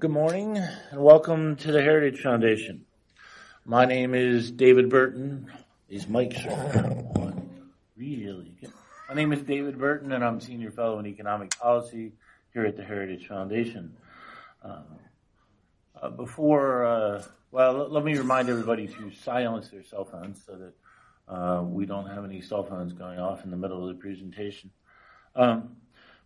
Good morning and welcome to the Heritage Foundation. My name is David Burton. Mics are really good. My name is David Burton and I'm Senior Fellow in Economic Policy here at the Heritage Foundation. Uh, uh, before, uh, well, let me remind everybody to silence their cell phones so that uh, we don't have any cell phones going off in the middle of the presentation. Um,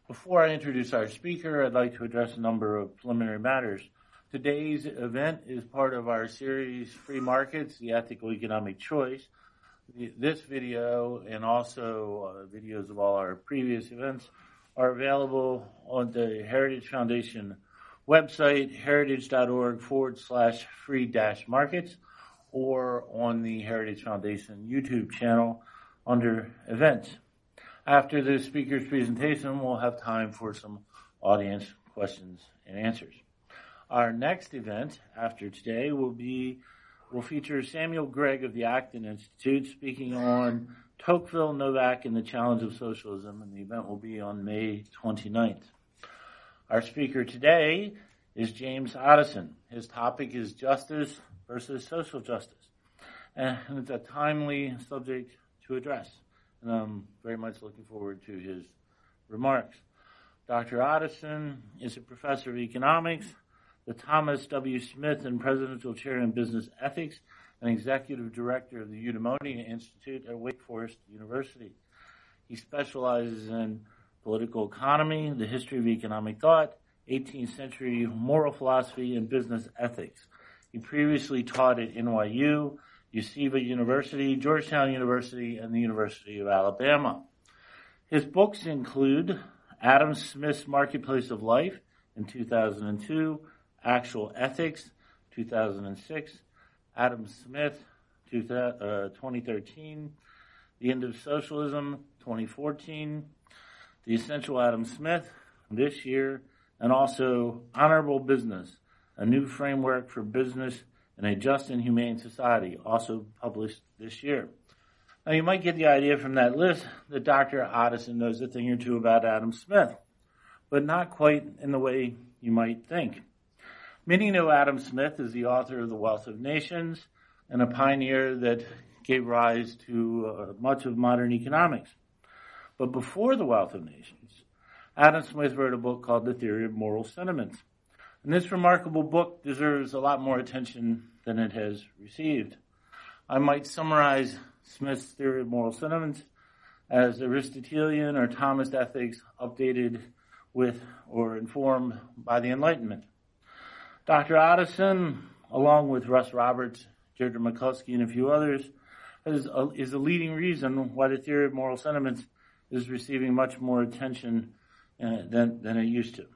before I introduce our speaker, I'd like to address a number of preliminary matters. Today's event is part of our series, Free Markets, the Ethical Economic Choice. This video and also uh, videos of all our previous events are available on the Heritage Foundation website, heritage.org forward slash free dash markets, or on the Heritage Foundation YouTube channel under events. After the speaker's presentation, we'll have time for some audience questions and answers. Our next event after today will be will feature Samuel Gregg of the Acton Institute speaking on Tocqueville, Novak, and the Challenge of Socialism, and the event will be on May 29th. Our speaker today is James Otteson. His topic is justice versus social justice, and it's a timely subject to address and I'm very much looking forward to his remarks. Dr. Otteson is a professor of economics, the Thomas W. Smith and Presidential Chair in Business Ethics, and executive director of the Eudaimonia Institute at Wake Forest University. He specializes in political economy, the history of economic thought, 18th century moral philosophy, and business ethics. He previously taught at NYU Yeshiva University, Georgetown University, and the University of Alabama. His books include Adam Smith's Marketplace of Life in 2002, Actual Ethics, 2006, Adam Smith, 2013, uh, The End of Socialism, 2014, The Essential Adam Smith, this year, and also Honorable Business, a new framework for business in a Just and Humane Society, also published this year. Now, you might get the idea from that list that Dr. Otteson knows a thing or two about Adam Smith, but not quite in the way you might think. Many know Adam Smith as the author of The Wealth of Nations and a pioneer that gave rise to uh, much of modern economics. But before The Wealth of Nations, Adam Smith wrote a book called The Theory of Moral Sentiments. And this remarkable book deserves a lot more attention than it has received. I might summarize Smith's theory of moral sentiments as Aristotelian or Thomist ethics updated with or informed by the Enlightenment. Dr. Otteson, along with Russ Roberts, Deirdre McCloskey, and a few others, is a, is a leading reason why the theory of moral sentiments is receiving much more attention uh, than, than it used to.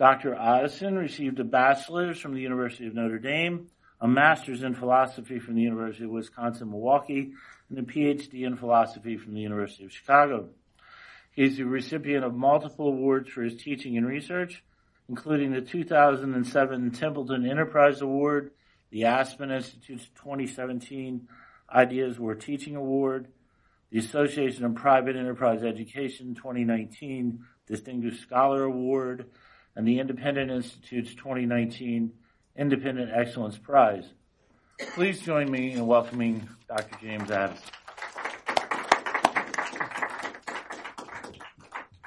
Dr. Otteson received a bachelor's from the University of Notre Dame, a master's in philosophy from the University of Wisconsin-Milwaukee, and a PhD in philosophy from the University of Chicago. He's the recipient of multiple awards for his teaching and research, including the 2007 Templeton Enterprise Award, the Aspen Institute's 2017 Ideas Worth Teaching Award, the Association of Private Enterprise Education 2019 Distinguished Scholar Award, and the Independent Institute's 2019 Independent Excellence Prize. Please join me in welcoming Dr. James Otteson.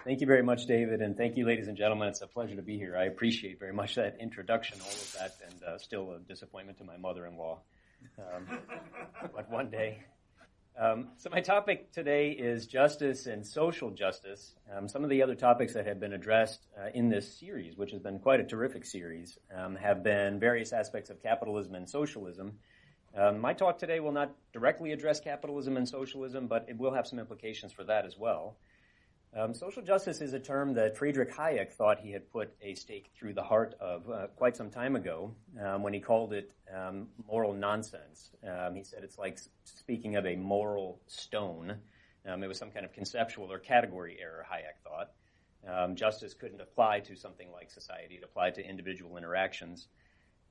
Thank you very much, David, and thank you, ladies and gentlemen. It's a pleasure to be here. I appreciate very much that introduction, all of that, and uh, still a disappointment to my mother-in-law. Um, but one day. Um, so my topic today is justice and social justice. Um, some of the other topics that have been addressed uh, in this series, which has been quite a terrific series, um, have been various aspects of capitalism and socialism. Um, my talk today will not directly address capitalism and socialism, but it will have some implications for that as well. Um, social justice is a term that Friedrich Hayek thought he had put a stake through the heart of uh, quite some time ago um, when he called it um, moral nonsense. Um, he said it's like speaking of a moral stone. Um, it was some kind of conceptual or category error, Hayek thought. Um, justice couldn't apply to something like society, it applied to individual interactions.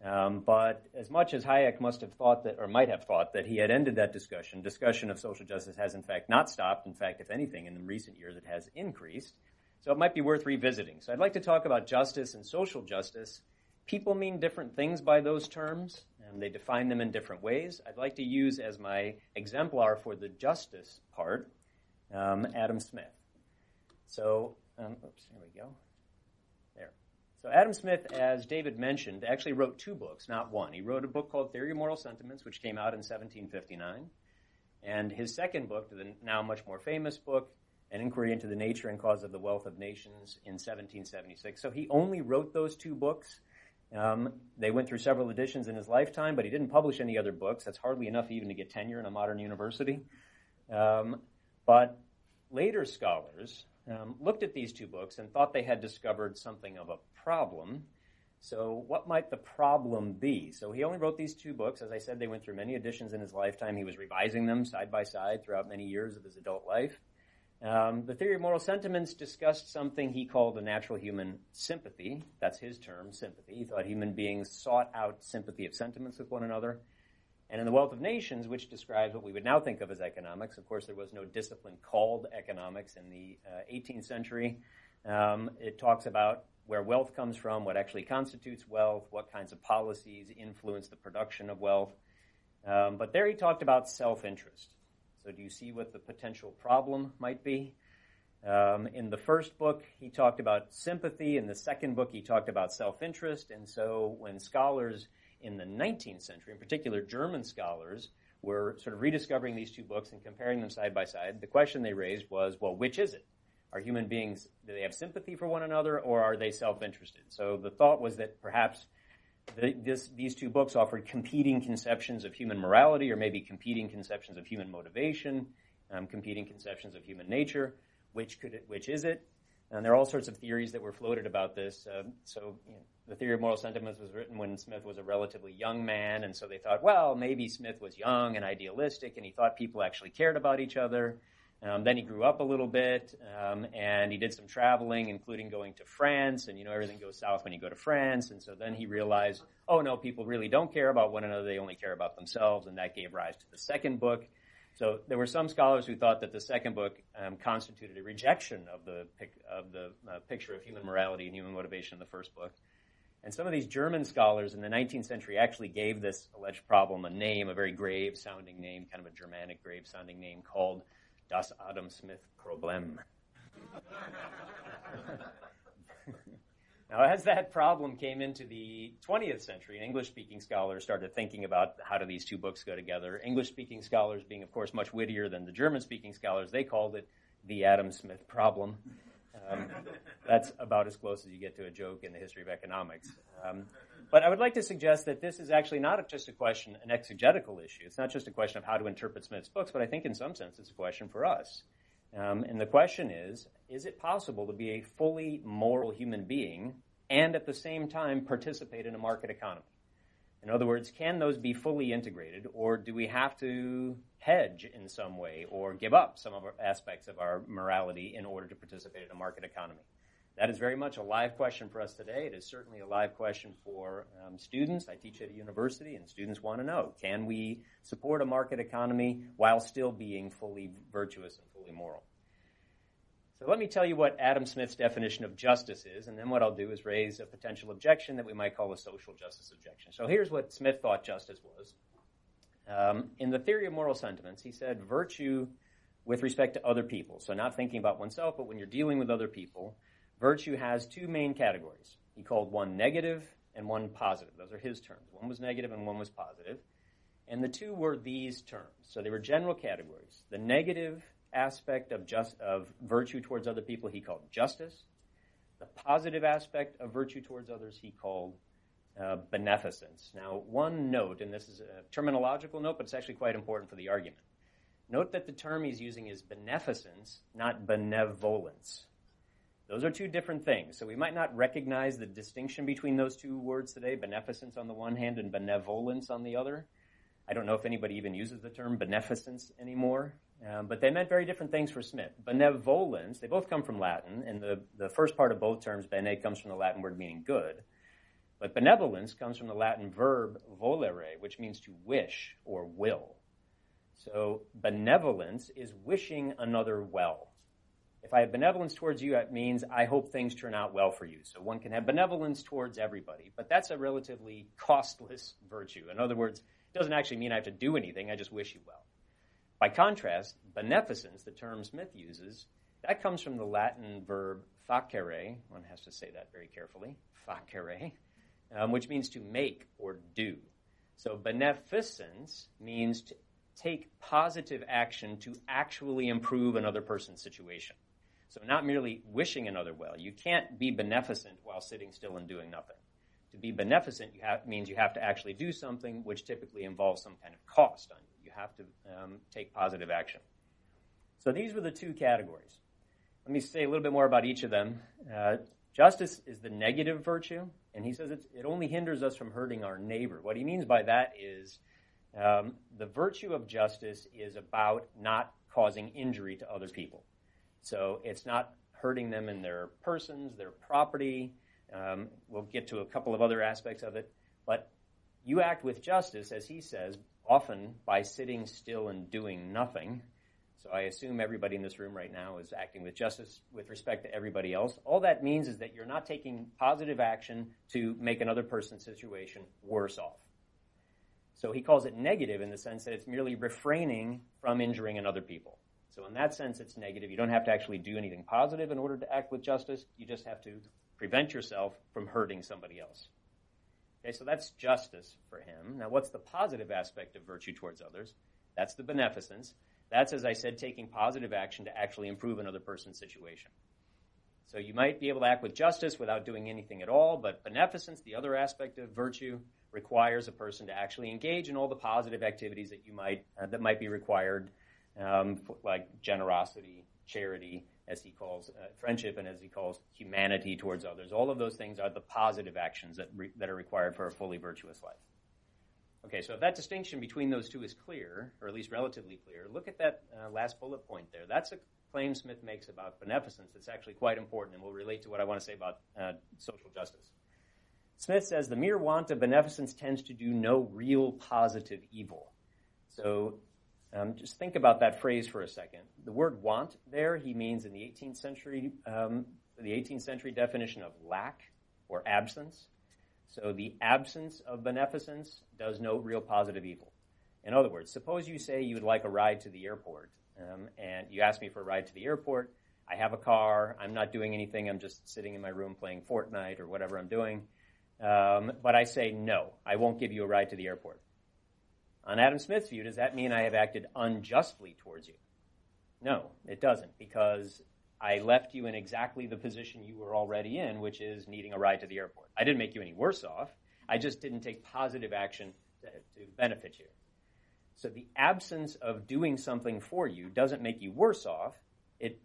Um, but as much as Hayek must have thought that, or might have thought that he had ended that discussion, discussion of social justice has in fact not stopped. In fact, if anything, in the recent years it has increased. So it might be worth revisiting. So I'd like to talk about justice and social justice. People mean different things by those terms, and they define them in different ways. I'd like to use as my exemplar for the justice part um, Adam Smith. So, um, oops, here we go. So Adam Smith, as David mentioned, actually wrote two books, not one. He wrote a book called Theory of Moral Sentiments, which came out in 1759. And his second book, the now much more famous book, An Inquiry into the Nature and Cause of the Wealth of Nations, in 1776. So he only wrote those two books. Um, they went through several editions in his lifetime, but he didn't publish any other books. That's hardly enough even to get tenure in a modern university. Um, but later scholars um, looked at these two books and thought they had discovered something of a problem. So, what might the problem be? So, he only wrote these two books. As I said, they went through many editions in his lifetime. He was revising them side by side throughout many years of his adult life. Um, the theory of moral sentiments discussed something he called a natural human sympathy. That's his term, sympathy. He thought human beings sought out sympathy of sentiments with one another. And in the Wealth of Nations, which describes what we would now think of as economics, of course, there was no discipline called economics in the uh, 18th century. Um, it talks about where wealth comes from, what actually constitutes wealth, what kinds of policies influence the production of wealth. Um, but there he talked about self interest. So, do you see what the potential problem might be? Um, in the first book, he talked about sympathy. In the second book, he talked about self interest. And so, when scholars in the 19th century, in particular German scholars, were sort of rediscovering these two books and comparing them side by side, the question they raised was, well, which is it? Are human beings, do they have sympathy for one another or are they self-interested? So the thought was that perhaps the, this, these two books offered competing conceptions of human morality or maybe competing conceptions of human motivation, um, competing conceptions of human nature. Which could it, which is it? And there are all sorts of theories that were floated about this. Uh, so you know, the theory of moral sentiments was written when Smith was a relatively young man, and so they thought, well, maybe Smith was young and idealistic, and he thought people actually cared about each other. Um, then he grew up a little bit, um, and he did some traveling, including going to France. And you know, everything goes south when you go to France. And so then he realized, oh no, people really don't care about one another; they only care about themselves. And that gave rise to the second book. So there were some scholars who thought that the second book um, constituted a rejection of the pic- of the uh, picture of human morality and human motivation in the first book. And some of these German scholars in the 19th century actually gave this alleged problem a name, a very grave sounding name, kind of a Germanic grave sounding name called Das Adam Smith Problem. now, as that problem came into the 20th century, English speaking scholars started thinking about how do these two books go together. English speaking scholars, being, of course, much wittier than the German speaking scholars, they called it the Adam Smith Problem. Um, that's about as close as you get to a joke in the history of economics. Um, but I would like to suggest that this is actually not just a question, an exegetical issue. It's not just a question of how to interpret Smith's books, but I think in some sense it's a question for us. Um, and the question is is it possible to be a fully moral human being and at the same time participate in a market economy? In other words, can those be fully integrated, or do we have to hedge in some way or give up some of our aspects of our morality in order to participate in a market economy? That is very much a live question for us today. It is certainly a live question for um, students. I teach at a university, and students want to know can we support a market economy while still being fully virtuous and fully moral? So let me tell you what Adam Smith's definition of justice is, and then what I'll do is raise a potential objection that we might call a social justice objection. So here's what Smith thought justice was. Um, in the theory of moral sentiments, he said virtue with respect to other people. So not thinking about oneself, but when you're dealing with other people, virtue has two main categories. He called one negative and one positive. Those are his terms. One was negative and one was positive. And the two were these terms. So they were general categories. The negative aspect of just of virtue towards other people he called justice. The positive aspect of virtue towards others he called uh, beneficence. Now, one note, and this is a terminological note, but it's actually quite important for the argument. Note that the term he's using is beneficence, not benevolence. Those are two different things. So we might not recognize the distinction between those two words today, beneficence on the one hand and benevolence on the other. I don't know if anybody even uses the term beneficence anymore, um, but they meant very different things for Smith. Benevolence, they both come from Latin, and the, the first part of both terms, bene, comes from the Latin word meaning good. But benevolence comes from the Latin verb volere, which means to wish or will. So benevolence is wishing another well. If I have benevolence towards you, it means I hope things turn out well for you. So one can have benevolence towards everybody, but that's a relatively costless virtue. In other words, it doesn't actually mean I have to do anything, I just wish you well. By contrast, beneficence, the term Smith uses, that comes from the Latin verb facere, one has to say that very carefully, facere, um, which means to make or do. So beneficence means to take positive action to actually improve another person's situation. So not merely wishing another well. You can't be beneficent while sitting still and doing nothing. To be beneficent you have, means you have to actually do something which typically involves some kind of cost on you. You have to um, take positive action. So these were the two categories. Let me say a little bit more about each of them. Uh, justice is the negative virtue, and he says it only hinders us from hurting our neighbor. What he means by that is um, the virtue of justice is about not causing injury to other people. So it's not hurting them in their persons, their property. Um, we'll get to a couple of other aspects of it. But you act with justice, as he says, often by sitting still and doing nothing. So I assume everybody in this room right now is acting with justice with respect to everybody else. All that means is that you're not taking positive action to make another person's situation worse off. So he calls it negative in the sense that it's merely refraining from injuring another people. So in that sense, it's negative. You don't have to actually do anything positive in order to act with justice. You just have to prevent yourself from hurting somebody else. Okay, so that's justice for him. Now, what's the positive aspect of virtue towards others? That's the beneficence. That's, as I said, taking positive action to actually improve another person's situation. So you might be able to act with justice without doing anything at all, but beneficence, the other aspect of virtue, requires a person to actually engage in all the positive activities that you might uh, that might be required, um, like generosity, charity, as he calls uh, friendship, and as he calls humanity towards others. All of those things are the positive actions that re- that are required for a fully virtuous life. Okay, so if that distinction between those two is clear, or at least relatively clear, look at that uh, last bullet point there. That's a claim Smith makes about beneficence that's actually quite important and will relate to what I want to say about uh, social justice. Smith says the mere want of beneficence tends to do no real positive evil. So um, just think about that phrase for a second. The word want there, he means in the 18th century, um, the 18th century definition of lack or absence. So the absence of beneficence does no real positive evil. In other words, suppose you say you would like a ride to the airport, um, and you ask me for a ride to the airport. I have a car. I'm not doing anything. I'm just sitting in my room playing Fortnite or whatever I'm doing. Um, but I say, no, I won't give you a ride to the airport. On Adam Smith's view, does that mean I have acted unjustly towards you? No, it doesn't, because I left you in exactly the position you were already in, which is needing a ride to the airport. I didn't make you any worse off. I just didn't take positive action to, to benefit you. So the absence of doing something for you doesn't make you worse off. It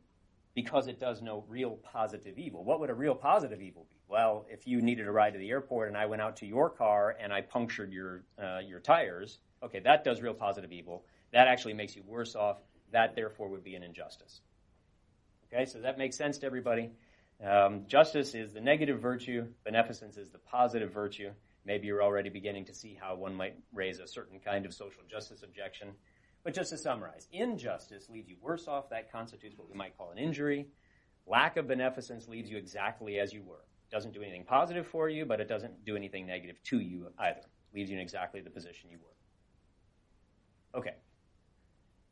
because it does no real positive evil. What would a real positive evil be? Well, if you needed a ride to the airport and I went out to your car and I punctured your uh, your tires, okay, that does real positive evil. That actually makes you worse off. That therefore would be an injustice. Okay, so that makes sense to everybody. Um, justice is the negative virtue. Beneficence is the positive virtue. Maybe you're already beginning to see how one might raise a certain kind of social justice objection. But just to summarize, injustice leaves you worse off. That constitutes what we might call an injury. Lack of beneficence leaves you exactly as you were. Doesn't do anything positive for you, but it doesn't do anything negative to you either. Leaves you in exactly the position you were. Okay.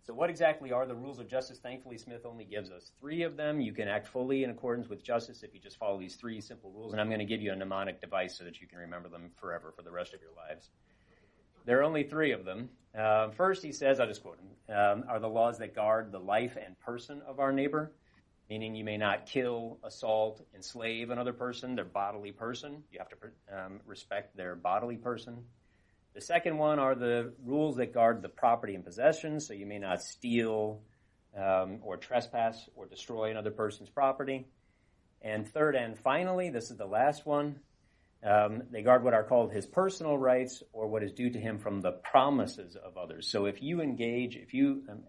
So, what exactly are the rules of justice? Thankfully, Smith only gives us three of them. You can act fully in accordance with justice if you just follow these three simple rules. And I'm going to give you a mnemonic device so that you can remember them forever for the rest of your lives. There are only three of them. Uh, first, he says, I'll just quote him, um, are the laws that guard the life and person of our neighbor, meaning you may not kill, assault, enslave another person, their bodily person. You have to um, respect their bodily person. The second one are the rules that guard the property and possession, so you may not steal um, or trespass or destroy another person's property. And third and finally, this is the last one, um, they guard what are called his personal rights or what is due to him from the promises of others. So if you engage, if you um,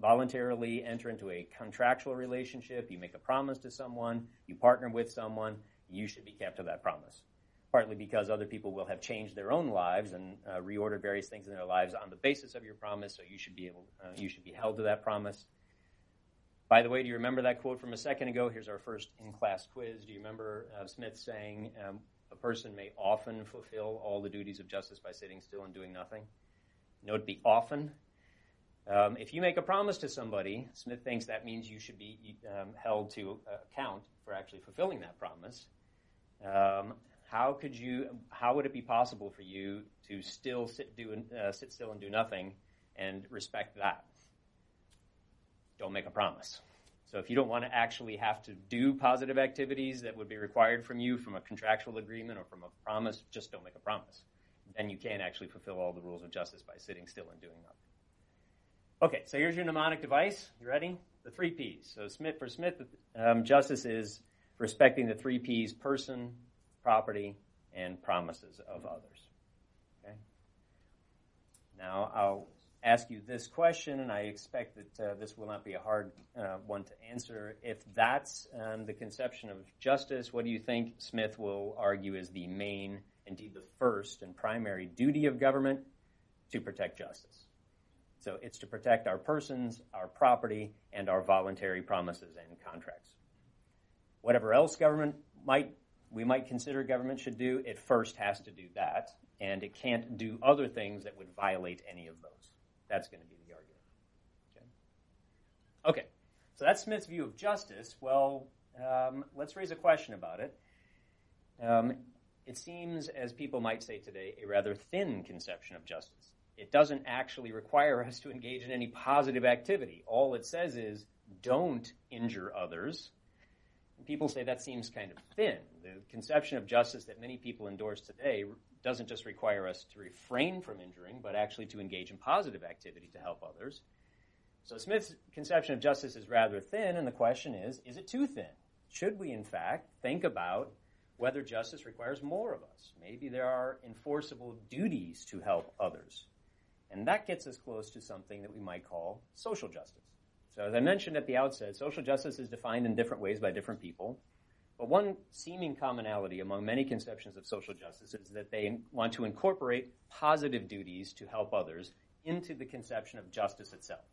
voluntarily enter into a contractual relationship, you make a promise to someone, you partner with someone, you should be kept to that promise partly because other people will have changed their own lives and uh, reordered various things in their lives on the basis of your promise. So you should be able, uh, you should be held to that promise. By the way, do you remember that quote from a second ago? Here's our first in-class quiz. Do you remember uh, Smith saying um, a person may often fulfill all the duties of justice by sitting still and doing nothing? Note the often. Um, if you make a promise to somebody, Smith thinks that means you should be um, held to account for actually fulfilling that promise. Um, how could you? How would it be possible for you to still sit do uh, sit still and do nothing, and respect that? Don't make a promise. So if you don't want to actually have to do positive activities that would be required from you from a contractual agreement or from a promise, just don't make a promise. Then you can't actually fulfill all the rules of justice by sitting still and doing nothing. Okay, so here's your mnemonic device. You ready? The three P's. So Smith for Smith, um, justice is respecting the three P's: person, property, and promises of others. Okay? Now, I'll ask you this question, and I expect that uh, this will not be a hard uh, one to answer. If that's um, the conception of justice, what do you think Smith will argue is the main, indeed the first and primary duty of government? To protect justice. So it's to protect our persons, our property, and our voluntary promises and contracts. Whatever else government might we might consider government should do, it first has to do that, and it can't do other things that would violate any of those. That's going to be the argument. Okay, okay. so that's Smith's view of justice. Well, um, let's raise a question about it. Um, it seems, as people might say today, a rather thin conception of justice. It doesn't actually require us to engage in any positive activity. All it says is, don't injure others people say that seems kind of thin. The conception of justice that many people endorse today doesn't just require us to refrain from injuring, but actually to engage in positive activity to help others. So Smith's conception of justice is rather thin, and the question is is it too thin? Should we, in fact, think about whether justice requires more of us? Maybe there are enforceable duties to help others. And that gets us close to something that we might call social justice. So as I mentioned at the outset, social justice is defined in different ways by different people. But one seeming commonality among many conceptions of social justice is that they want to incorporate positive duties to help others into the conception of justice itself.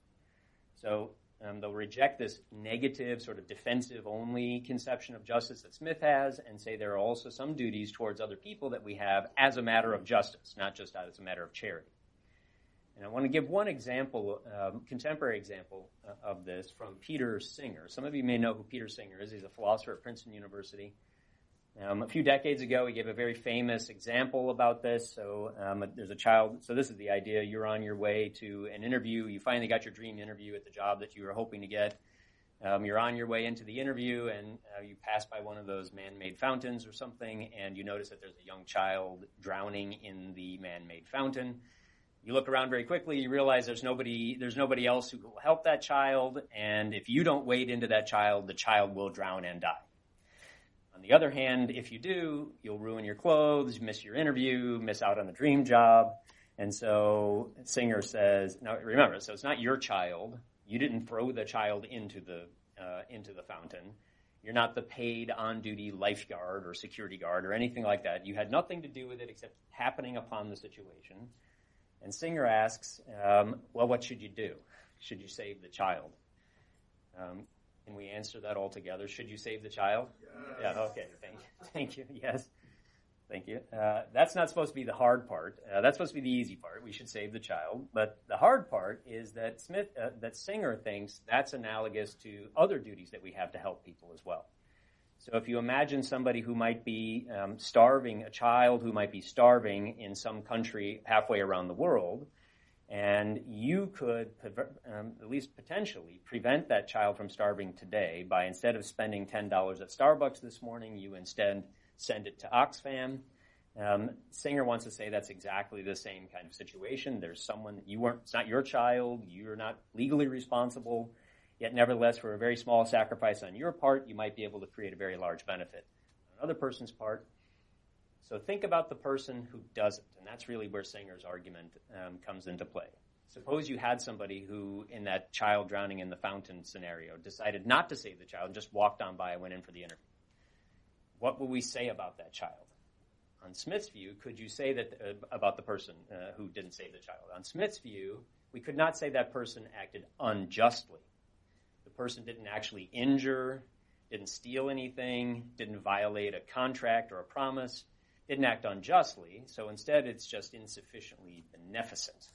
So um, they'll reject this negative, sort of defensive only conception of justice that Smith has and say there are also some duties towards other people that we have as a matter of justice, not just as a matter of charity. And I want to give one example, um, contemporary example uh, of this from Peter Singer. Some of you may know who Peter Singer is. He's a philosopher at Princeton University. Um, a few decades ago, he gave a very famous example about this. So um, there's a child. So this is the idea: you're on your way to an interview. You finally got your dream interview at the job that you were hoping to get. Um, you're on your way into the interview, and uh, you pass by one of those man-made fountains or something, and you notice that there's a young child drowning in the man-made fountain. You look around very quickly, you realize there's nobody, there's nobody else who will help that child, and if you don't wade into that child, the child will drown and die. On the other hand, if you do, you'll ruin your clothes, miss your interview, miss out on the dream job. And so Singer says, now remember, so it's not your child. You didn't throw the child into the, uh, into the fountain. You're not the paid on duty lifeguard or security guard or anything like that. You had nothing to do with it except happening upon the situation. And Singer asks, um, well, what should you do? Should you save the child? Um, can we answer that all together? Should you save the child? Yes. Yeah, okay, thank you. Thank you, yes. Thank you. Uh, that's not supposed to be the hard part. Uh, that's supposed to be the easy part. We should save the child. But the hard part is that Smith, uh, that Singer thinks that's analogous to other duties that we have to help people as well. So if you imagine somebody who might be um, starving, a child who might be starving in some country halfway around the world, and you could, um, at least potentially, prevent that child from starving today by instead of spending $10 at Starbucks this morning, you instead send it to Oxfam. Um, Singer wants to say that's exactly the same kind of situation. There's someone, you weren't, it's not your child, you're not legally responsible, yet nevertheless, for a very small sacrifice on your part, you might be able to create a very large benefit on another person's part. So think about the person who doesn't, and that's really where Singer's argument um, comes into play. Suppose you had somebody who, in that child drowning in the fountain scenario, decided not to save the child and just walked on by and went in for the interview. What would we say about that child? On Smith's view, could you say that uh, about the person uh, who didn't save the child? On Smith's view, we could not say that person acted unjustly. Person didn't actually injure, didn't steal anything, didn't violate a contract or a promise, didn't act unjustly. So instead, it's just insufficiently beneficent,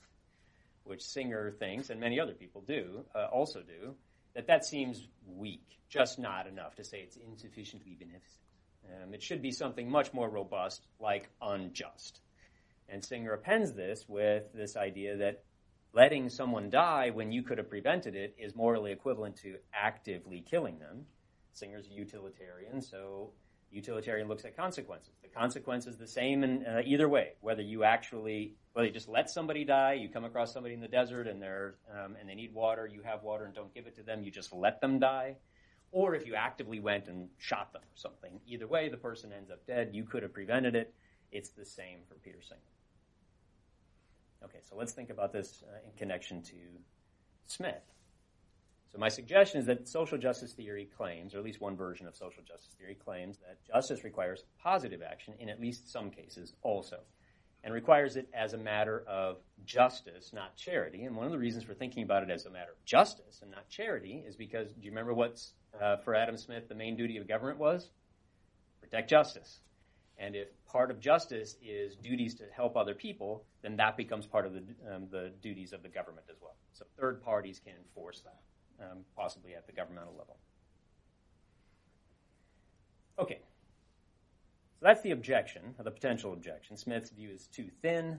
which Singer thinks, and many other people do, uh, also do, that that seems weak, just not enough to say it's insufficiently beneficent. Um, it should be something much more robust, like unjust. And Singer appends this with this idea that letting someone die when you could have prevented it is morally equivalent to actively killing them. Singer's a utilitarian, so utilitarian looks at consequences. The consequence is the same in uh, either way, whether you actually, whether you just let somebody die, you come across somebody in the desert and they're um, and they need water, you have water and don't give it to them, you just let them die, or if you actively went and shot them or something. Either way, the person ends up dead. You could have prevented it. It's the same for Peter Singer. Okay, so let's think about this uh, in connection to Smith. So my suggestion is that social justice theory claims, or at least one version of social justice theory claims, that justice requires positive action in at least some cases also and requires it as a matter of justice, not charity. And one of the reasons for thinking about it as a matter of justice and not charity is because do you remember what's uh, for Adam Smith the main duty of government was? Protect justice. And if part of justice is duties to help other people, then that becomes part of the, um, the duties of the government as well. So third parties can enforce that, um, possibly at the governmental level. Okay, so that's the objection, the potential objection. Smith's view is too thin,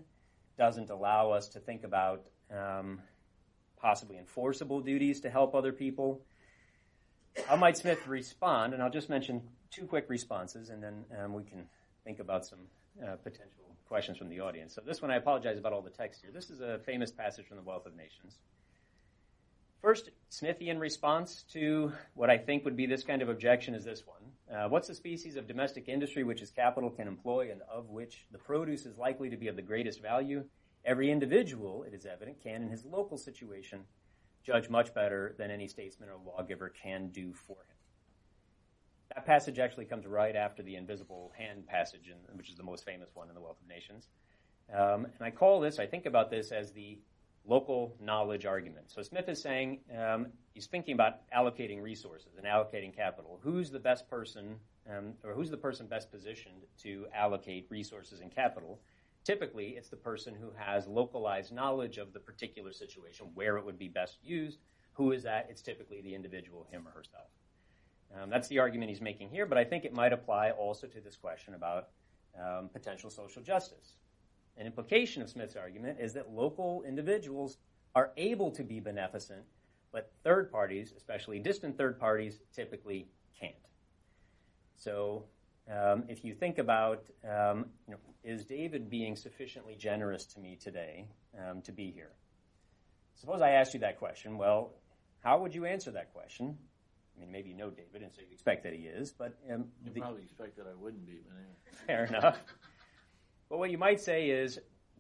doesn't allow us to think about um, possibly enforceable duties to help other people. How might Smith respond? And I'll just mention two quick responses, and then um, we can think about some uh, potential questions from the audience. So this one, I apologize about all the text here. This is a famous passage from the Wealth of Nations. First, Smithian response to what I think would be this kind of objection is this one. Uh, what's the species of domestic industry which its capital can employ and of which the produce is likely to be of the greatest value? Every individual, it is evident, can, in his local situation, judge much better than any statesman or lawgiver can do for him. That passage actually comes right after the invisible hand passage, in, which is the most famous one in the Wealth of Nations. Um, and I call this, I think about this as the local knowledge argument. So Smith is saying um, he's thinking about allocating resources and allocating capital. Who's the best person, um, or who's the person best positioned to allocate resources and capital? Typically, it's the person who has localized knowledge of the particular situation, where it would be best used. Who is that? It's typically the individual, him or herself. Um, that's the argument he's making here, but I think it might apply also to this question about um, potential social justice. An implication of Smith's argument is that local individuals are able to be beneficent, but third parties, especially distant third parties, typically can't. So um, if you think about, um, you know, is David being sufficiently generous to me today um, to be here? Suppose I asked you that question. Well, how would you answer that question? I mean, maybe you know David, and so you expect that he is, but um, you the, probably expect that I wouldn't be. But anyway. Fair enough. But what you might say is,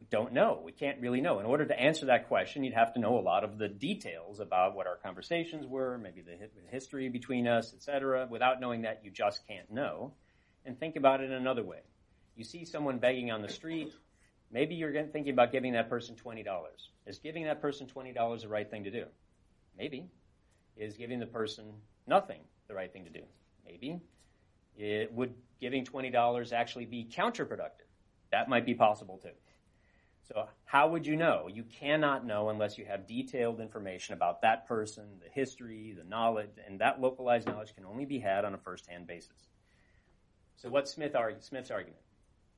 don't know. We can't really know. In order to answer that question, you'd have to know a lot of the details about what our conversations were, maybe the history between us, etc. Without knowing that, you just can't know. And think about it in another way. You see someone begging on the street, maybe you're thinking about giving that person $20. Is giving that person $20 the right thing to do? Maybe. Is giving the person nothing the right thing to do? Maybe. It, would giving $20 actually be counterproductive? That might be possible too. So, how would you know? You cannot know unless you have detailed information about that person, the history, the knowledge, and that localized knowledge can only be had on a first hand basis. So, what's Smith Smith's argument?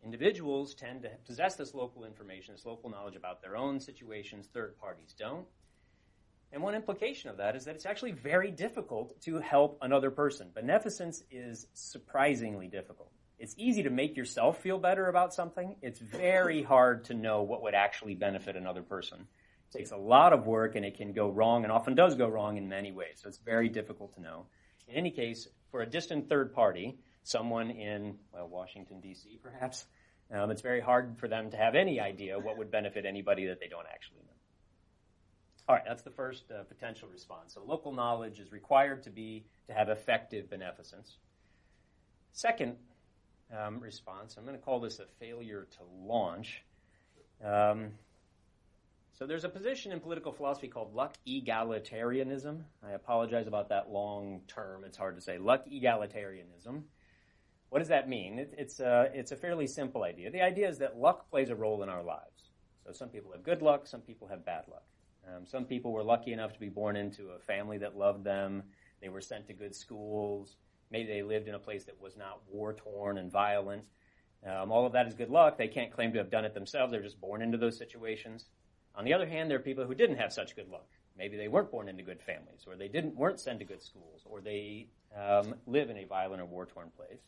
Individuals tend to possess this local information, this local knowledge about their own situations, third parties don't. And one implication of that is that it's actually very difficult to help another person. Beneficence is surprisingly difficult. It's easy to make yourself feel better about something. It's very hard to know what would actually benefit another person. It takes a lot of work and it can go wrong and often does go wrong in many ways. So it's very difficult to know. In any case, for a distant third party, someone in, well, Washington, D.C., perhaps, um, it's very hard for them to have any idea what would benefit anybody that they don't actually know. All right, that's the first uh, potential response. So local knowledge is required to be to have effective beneficence. Second um, response, I'm going to call this a failure to launch. Um, so there's a position in political philosophy called luck egalitarianism. I apologize about that long term. It's hard to say. Luck egalitarianism. What does that mean? It, it's, a, it's a fairly simple idea. The idea is that luck plays a role in our lives. So some people have good luck, some people have bad luck. Um, some people were lucky enough to be born into a family that loved them. They were sent to good schools. Maybe they lived in a place that was not war torn and violent. Um, all of that is good luck. They can't claim to have done it themselves. They're just born into those situations. On the other hand, there are people who didn't have such good luck. Maybe they weren't born into good families, or they didn't weren't sent to good schools, or they um, live in a violent or war torn place.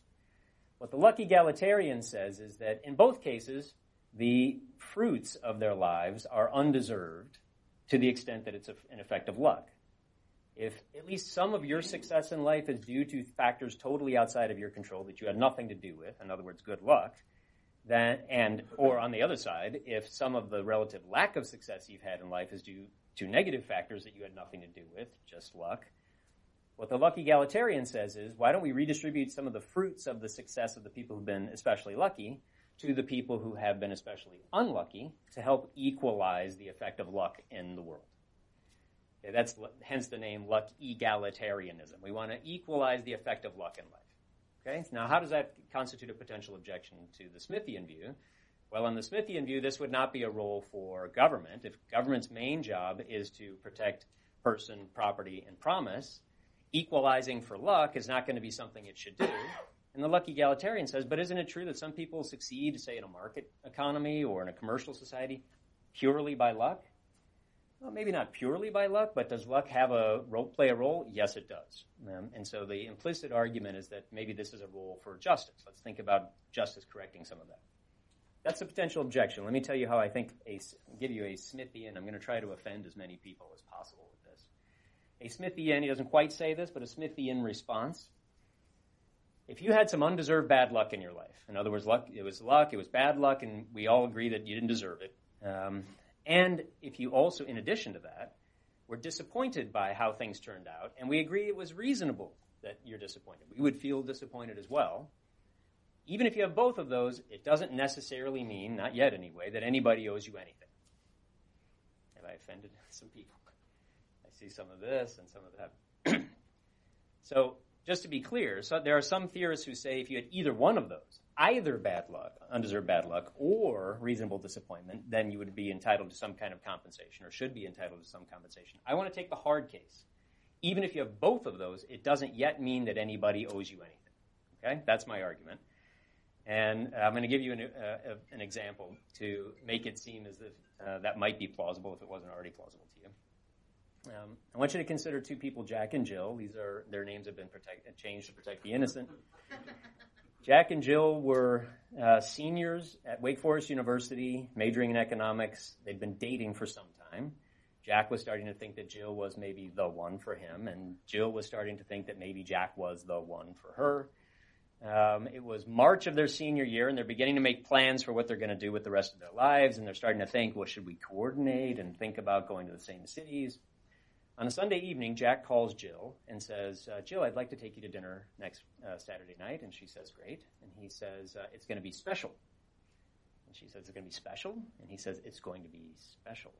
What the luck egalitarian says is that in both cases, the fruits of their lives are undeserved to the extent that it's an effect of luck. If at least some of your success in life is due to factors totally outside of your control that you had nothing to do with, in other words, good luck, then and or on the other side, if some of the relative lack of success you've had in life is due to negative factors that you had nothing to do with, just luck, what the luck egalitarian says is, why don't we redistribute some of the fruits of the success of the people who've been especially lucky to the people who have been especially unlucky to help equalize the effect of luck in the world? Okay, that's hence the name luck egalitarianism. We want to equalize the effect of luck in life. Okay, now how does that constitute a potential objection to the Smithian view? Well, in the Smithian view, this would not be a role for government. If government's main job is to protect person, property, and promise, equalizing for luck is not going to be something it should do. And the luck egalitarian says, but isn't it true that some people succeed, say, in a market economy or in a commercial society purely by luck? Well, maybe not purely by luck, but does luck have a role, play a role? Yes, it does. Um, and so the implicit argument is that maybe this is a role for justice. Let's think about justice correcting some of that. That's a potential objection. Let me tell you how I think a, give you a Smithian. I'm going to try to offend as many people as possible with this. a Smithian, he doesn't quite say this, but a Smithian response. If you had some undeserved bad luck in your life, in other words, luck, it was luck, it was bad luck, and we all agree that you didn't deserve it. Um, and if you also, in addition to that, were disappointed by how things turned out, and we agree it was reasonable that you're disappointed, we would feel disappointed as well. Even if you have both of those, it doesn't necessarily mean, not yet anyway, that anybody owes you anything. Have I offended some people? I see some of this and some of that. so just to be clear, so there are some theorists who say if you had either one of those, either bad luck, undeserved bad luck, or reasonable disappointment, then you would be entitled to some kind of compensation or should be entitled to some compensation. I want to take the hard case. Even if you have both of those, it doesn't yet mean that anybody owes you anything. Okay? That's my argument. And I'm going to give you an, uh, an example to make it seem as if uh, that might be plausible if it wasn't already plausible to you. Um, I want you to consider two people, Jack and Jill. These are their names have been protect, changed to protect the innocent. Jack and Jill were uh, seniors at Wake Forest University, majoring in economics. They'd been dating for some time. Jack was starting to think that Jill was maybe the one for him, and Jill was starting to think that maybe Jack was the one for her. Um, it was March of their senior year, and they're beginning to make plans for what they're going to do with the rest of their lives, and they're starting to think, well, should we coordinate and think about going to the same cities? On a Sunday evening, Jack calls Jill and says, uh, Jill, I'd like to take you to dinner next uh, Saturday night. And she says, Great. And he says, uh, It's going to be special. And she says, It's going to be special? And he says, It's going to be special.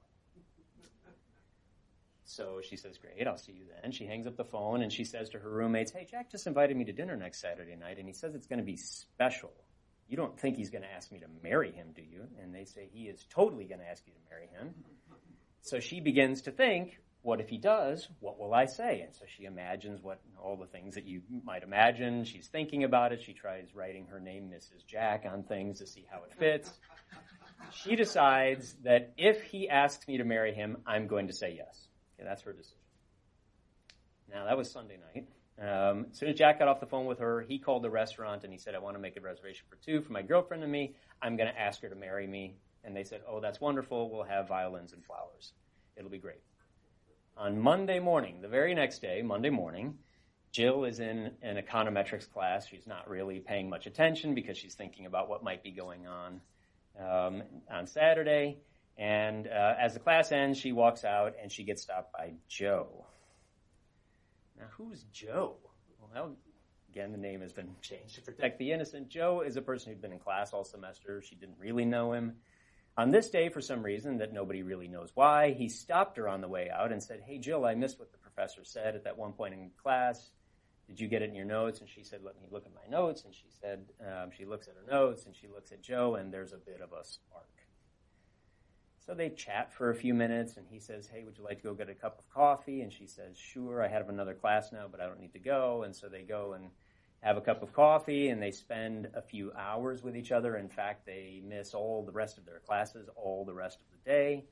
So she says, Great, I'll see you then. She hangs up the phone and she says to her roommates, Hey, Jack just invited me to dinner next Saturday night and he says it's going to be special. You don't think he's going to ask me to marry him, do you? And they say, He is totally going to ask you to marry him. So she begins to think, What if he does? What will I say? And so she imagines what all the things that you might imagine. She's thinking about it. She tries writing her name, Mrs. Jack, on things to see how it fits. She decides that if he asks me to marry him, I'm going to say yes. Okay, that's her decision. Now, that was Sunday night. Um, as soon as Jack got off the phone with her, he called the restaurant and he said, I want to make a reservation for two for my girlfriend and me. I'm going to ask her to marry me. And they said, Oh, that's wonderful. We'll have violins and flowers. It'll be great. On Monday morning, the very next day, Monday morning, Jill is in an econometrics class. She's not really paying much attention because she's thinking about what might be going on um, on Saturday. And uh, as the class ends, she walks out and she gets stopped by Joe. Now, who's Joe? Well, again, the name has been changed to protect the innocent. Joe is a person who'd been in class all semester. She didn't really know him. On this day, for some reason that nobody really knows why, he stopped her on the way out and said, Hey, Jill, I missed what the professor said at that one point in class. Did you get it in your notes? And she said, Let me look at my notes. And she said, um, She looks at her notes and she looks at Joe, and there's a bit of a spark. So they chat for a few minutes, and he says, Hey, would you like to go get a cup of coffee? And she says, Sure, I have another class now, but I don't need to go. And so they go and have a cup of coffee, and they spend a few hours with each other. In fact, they miss all the rest of their classes all the rest of the day.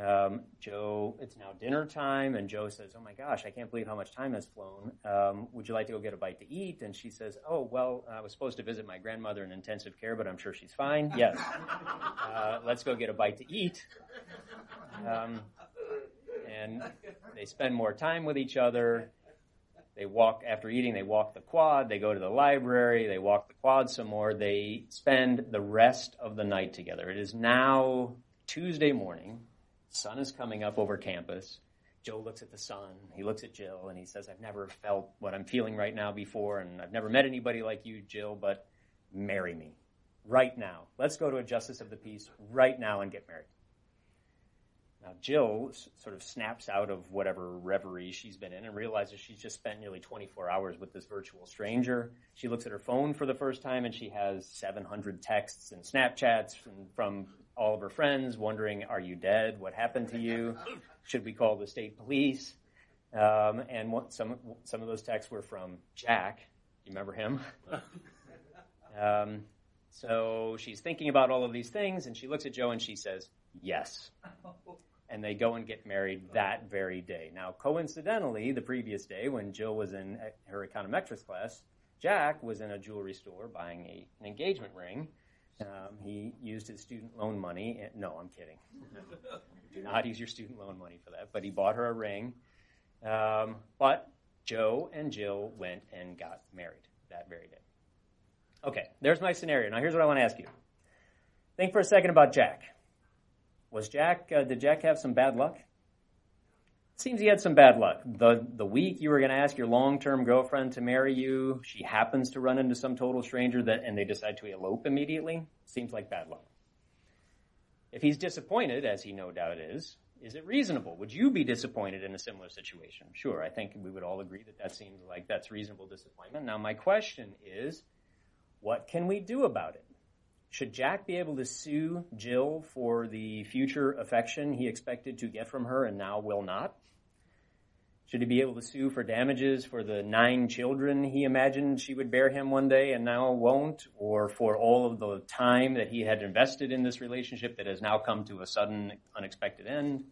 Um, Joe, it's now dinner time, and Joe says, "Oh my gosh, I can't believe how much time has flown. Um, would you like to go get a bite to eat?" And she says, "Oh well, I was supposed to visit my grandmother in intensive care, but I'm sure she's fine. Yes, uh, let's go get a bite to eat." Um, and they spend more time with each other. They walk after eating. They walk the quad. They go to the library. They walk the quad some more. They spend the rest of the night together. It is now Tuesday morning. Sun is coming up over campus. Joe looks at the sun. He looks at Jill and he says, I've never felt what I'm feeling right now before, and I've never met anybody like you, Jill, but marry me right now. Let's go to a justice of the peace right now and get married. Now, Jill sort of snaps out of whatever reverie she's been in and realizes she's just spent nearly 24 hours with this virtual stranger. She looks at her phone for the first time and she has 700 texts and Snapchats from, from all of her friends wondering, Are you dead? What happened to you? Should we call the state police? Um, and what, some, some of those texts were from Jack. You remember him? um, so she's thinking about all of these things and she looks at Joe and she says, Yes and they go and get married that very day. Now, coincidentally, the previous day when Jill was in her econometrics class, Jack was in a jewelry store buying a, an engagement ring. Um, he used his student loan money. And, no, I'm kidding. Do not use your student loan money for that. But he bought her a ring. Um, but Joe and Jill went and got married that very day. Okay, there's my scenario. Now, here's what I want to ask you. Think for a second about Jack. Was Jack, uh, did Jack have some bad luck? Seems he had some bad luck. The, the week you were going to ask your long-term girlfriend to marry you, she happens to run into some total stranger that, and they decide to elope immediately. Seems like bad luck. If he's disappointed, as he no doubt is, is it reasonable? Would you be disappointed in a similar situation? Sure, I think we would all agree that that seems like that's reasonable disappointment. Now, my question is, what can we do about it? Should Jack be able to sue Jill for the future affection he expected to get from her and now will not? Should he be able to sue for damages for the nine children he imagined she would bear him one day and now won't, or for all of the time that he had invested in this relationship that has now come to a sudden, unexpected end?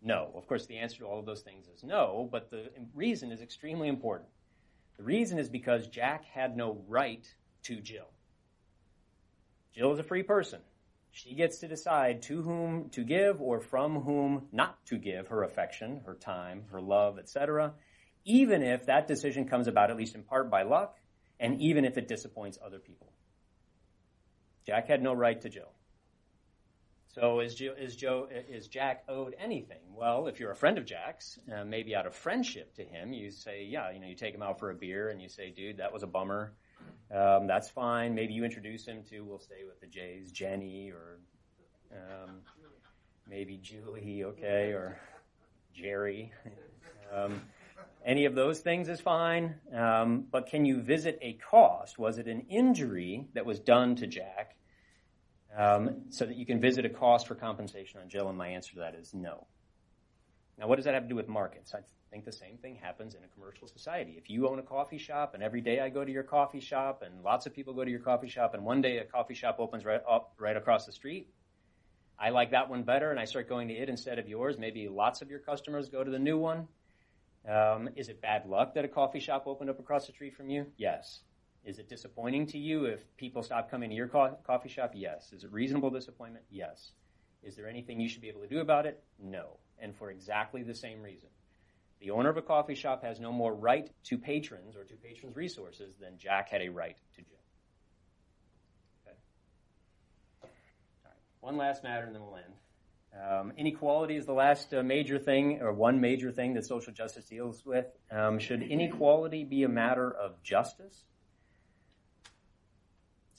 No. Of course, the answer to all of those things is no, but the reason is extremely important. The reason is because Jack had no right to Jill. Jill is a free person. She gets to decide to whom to give or from whom not to give her affection, her time, her love, etc., even if that decision comes about at least in part by luck, and even if it disappoints other people. Jack had no right to Jill. So is, Jill, is, Joe, is Jack owed anything? Well, if you're a friend of Jack's, uh, maybe out of friendship to him, you say, yeah, you know, you take him out for a beer and you say, dude, that was a bummer. Um, that's fine. Maybe you introduce him to, we'll stay with the J's, Jenny, or um, maybe Julie, okay, or Jerry. Um, any of those things is fine, um, but can you visit a cost? Was it an injury that was done to Jack um, so that you can visit a cost for compensation on Jill? And my answer to that is no. Now, what does that have to do with markets? I think the same thing happens in a commercial society. If you own a coffee shop and every day I go to your coffee shop and lots of people go to your coffee shop and one day a coffee shop opens right up right across the street, I like that one better and I start going to it instead of yours. Maybe lots of your customers go to the new one. Um, is it bad luck that a coffee shop opened up across the street from you? Yes. Is it disappointing to you if people stop coming to your co- coffee shop? Yes. Is it reasonable disappointment? Yes. Is there anything you should be able to do about it? No. And for exactly the same reason. The owner of a coffee shop has no more right to patrons or to patrons' resources than Jack had a right to Jill. Okay. Right. One last matter and then we'll end. Um, inequality is the last uh, major thing, or one major thing that social justice deals with. Um, should inequality be a matter of justice?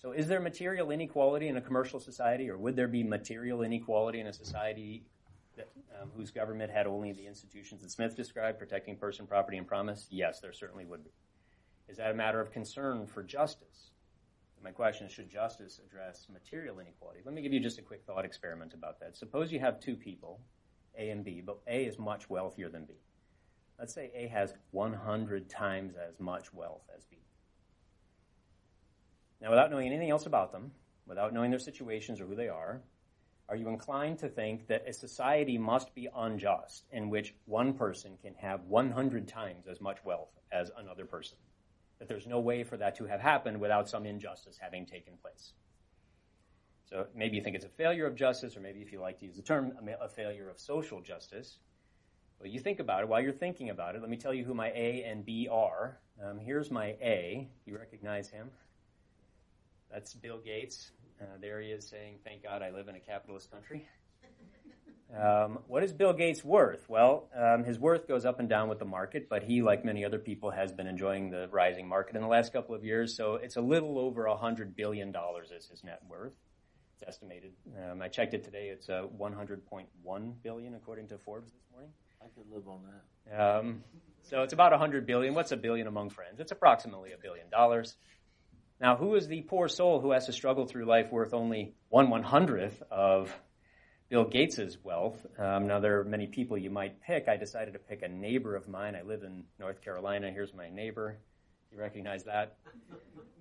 So, is there material inequality in a commercial society, or would there be material inequality in a society that, um, whose government had only the institutions that Smith described, protecting person, property, and promise? Yes, there certainly would be. Is that a matter of concern for justice? My question is, should justice address material inequality? Let me give you just a quick thought experiment about that. Suppose you have two people, A and B, but A is much wealthier than B. Let's say A has 100 times as much wealth as B. Now, without knowing anything else about them, without knowing their situations or who they are, are you inclined to think that a society must be unjust in which one person can have 100 times as much wealth as another person? That there's no way for that to have happened without some injustice having taken place. So maybe you think it's a failure of justice, or maybe if you like to use the term, a failure of social justice. Well, you think about it. While you're thinking about it, let me tell you who my A and B are. Um, here's my A. You recognize him? That's Bill Gates. Uh, there he is saying, Thank God I live in a capitalist country. Um, what is Bill Gates worth? Well, um, his worth goes up and down with the market, but he, like many other people, has been enjoying the rising market in the last couple of years. So it's a little over $100 billion is his net worth. It's estimated. Um, I checked it today. It's uh, 100.1 billion according to Forbes this morning. I could live on that. Um, so it's about 100 billion. What's a billion among friends? It's approximately a billion dollars. Now, who is the poor soul who has to struggle through life worth only one one hundredth of Bill Gates' wealth? Um, now, there are many people you might pick. I decided to pick a neighbor of mine. I live in North Carolina. Here's my neighbor. You recognize that?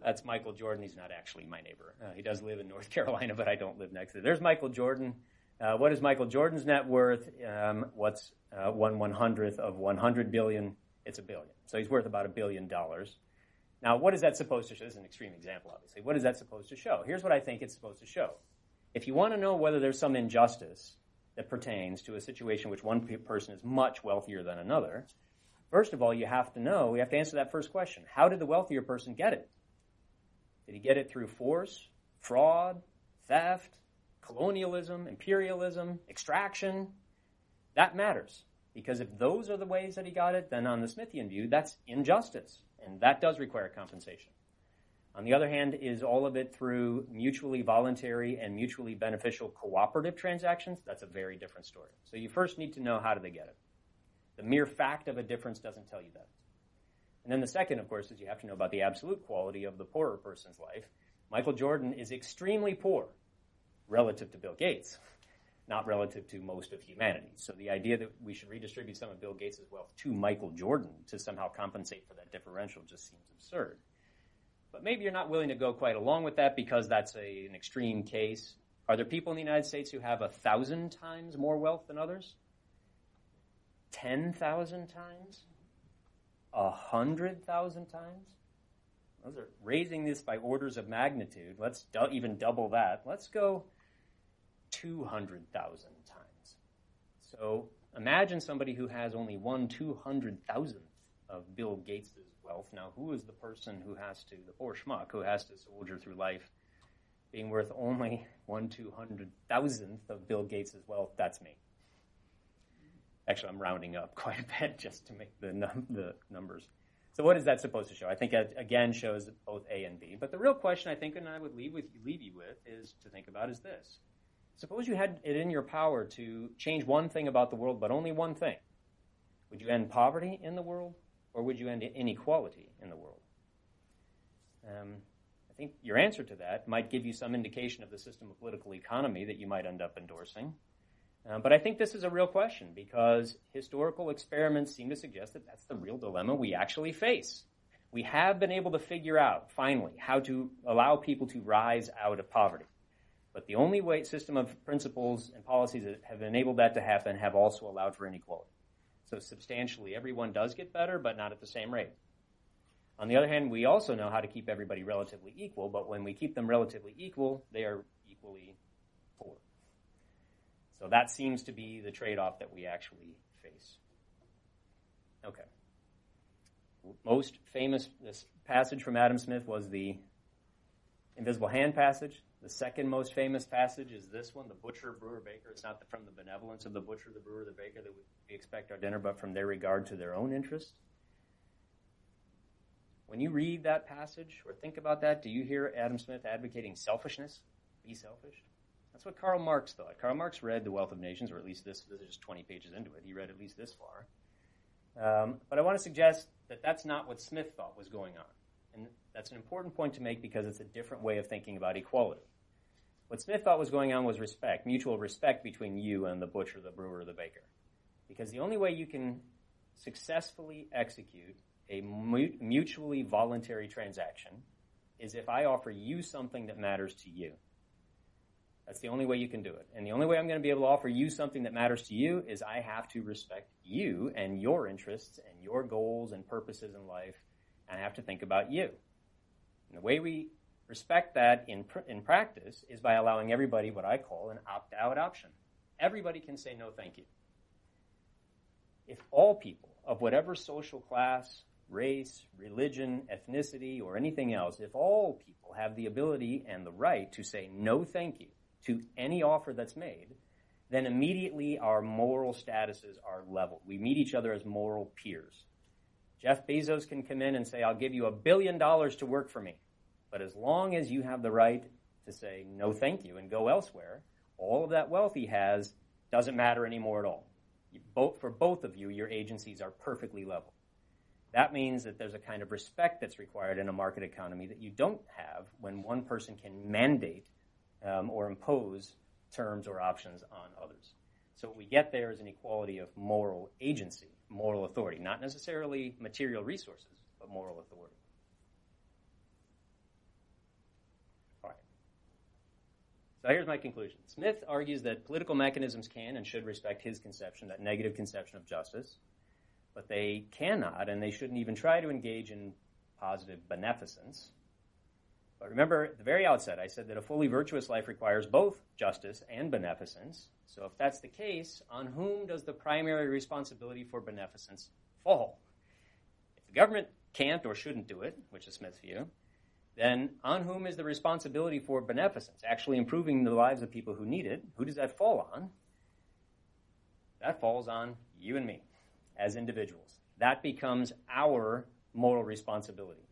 That's Michael Jordan. He's not actually my neighbor. Uh, he does live in North Carolina, but I don't live next to him. There's Michael Jordan. Uh, what is Michael Jordan's net worth? Um, what's uh, one one hundredth of 100 billion? It's a billion. So he's worth about a billion dollars. Now, what is that supposed to show? This is an extreme example, obviously. What is that supposed to show? Here's what I think it's supposed to show. If you want to know whether there's some injustice that pertains to a situation in which one person is much wealthier than another, first of all, you have to know, we have to answer that first question. How did the wealthier person get it? Did he get it through force, fraud, theft, colonialism, imperialism, extraction? That matters. Because if those are the ways that he got it, then on the Smithian view, that's injustice and that does require compensation. On the other hand, is all of it through mutually voluntary and mutually beneficial cooperative transactions? That's a very different story. So you first need to know how do they get it. The mere fact of a difference doesn't tell you that. And then the second, of course, is you have to know about the absolute quality of the poorer person's life. Michael Jordan is extremely poor relative to Bill Gates not relative to most of humanity. So the idea that we should redistribute some of Bill Gates' wealth to Michael Jordan to somehow compensate for that differential just seems absurd. But maybe you're not willing to go quite along with that because that's a, an extreme case. Are there people in the United States who have a thousand times more wealth than others? Ten thousand times? A hundred thousand times? Those are raising this by orders of magnitude. Let's do- even double that. Let's go 200,000 times. So imagine somebody who has only one 200,000th of Bill Gates' wealth. Now, who is the person who has to, the poor schmuck, who has to soldier through life being worth only one 200,000th of Bill Gates' wealth? That's me. Actually, I'm rounding up quite a bit just to make the, num- the numbers. So what is that supposed to show? I think it again shows both A and B. But the real question I think, and I would leave with leave you with, is to think about is this: Suppose you had it in your power to change one thing about the world, but only one thing. Would you end poverty in the world, or would you end inequality in the world? Um, I think your answer to that might give you some indication of the system of political economy that you might end up endorsing. Um, but I think this is a real question because historical experiments seem to suggest that that's the real dilemma we actually face. We have been able to figure out, finally, how to allow people to rise out of poverty. But the only way system of principles and policies that have enabled that to happen have also allowed for inequality. So substantially, everyone does get better, but not at the same rate. On the other hand, we also know how to keep everybody relatively equal, but when we keep them relatively equal, they are equally poor. So that seems to be the trade off that we actually face. Okay. Most famous this passage from Adam Smith was the invisible hand passage. The second most famous passage is this one, the butcher, brewer, baker. It's not from the benevolence of the butcher, the brewer, the baker that we expect our dinner, but from their regard to their own interest. When you read that passage or think about that, do you hear Adam Smith advocating selfishness? Be selfish? That's what Karl Marx thought. Karl Marx read The Wealth of Nations, or at least this, this is just 20 pages into it. He read at least this far. Um, but I want to suggest that that's not what Smith thought was going on. And that's an important point to make because it's a different way of thinking about equality. What Smith thought was going on was respect, mutual respect between you and the butcher, the brewer, the baker. Because the only way you can successfully execute a mutually voluntary transaction is if I offer you something that matters to you. That's the only way you can do it. And the only way I'm going to be able to offer you something that matters to you is I have to respect you and your interests and your goals and purposes in life, and I have to think about you. And the way we respect that in, pr- in practice is by allowing everybody what I call an opt out option. Everybody can say no, thank you. If all people of whatever social class, race, religion, ethnicity, or anything else, if all people have the ability and the right to say no, thank you to any offer that's made, then immediately our moral statuses are leveled. We meet each other as moral peers. Jeff Bezos can come in and say, I'll give you a billion dollars to work for me. But as long as you have the right to say no thank you and go elsewhere, all of that wealth he has doesn't matter anymore at all. Both, for both of you, your agencies are perfectly level. That means that there's a kind of respect that's required in a market economy that you don't have when one person can mandate um, or impose terms or options on others. So what we get there is an equality of moral agency, moral authority, not necessarily material resources, but moral authority. All right. So here's my conclusion. Smith argues that political mechanisms can and should respect his conception, that negative conception of justice, but they cannot and they shouldn't even try to engage in positive beneficence, but remember, at the very outset, I said that a fully virtuous life requires both justice and beneficence. So if that's the case, on whom does the primary responsibility for beneficence fall? If the government can't or shouldn't do it, which is Smith's view, then on whom is the responsibility for beneficence, actually improving the lives of people who need it? Who does that fall on? That falls on you and me as individuals. That becomes our moral responsibility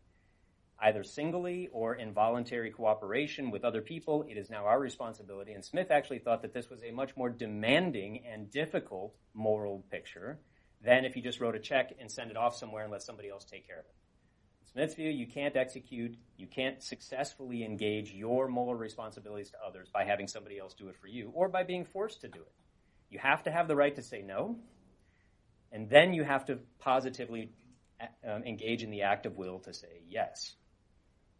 either singly or in voluntary cooperation with other people. It is now our responsibility. And Smith actually thought that this was a much more demanding and difficult moral picture than if you just wrote a check and send it off somewhere and let somebody else take care of it. Smith's view, you can't execute, you can't successfully engage your moral responsibilities to others by having somebody else do it for you or by being forced to do it. You have to have the right to say no, and then you have to positively um, engage in the act of will to say yes.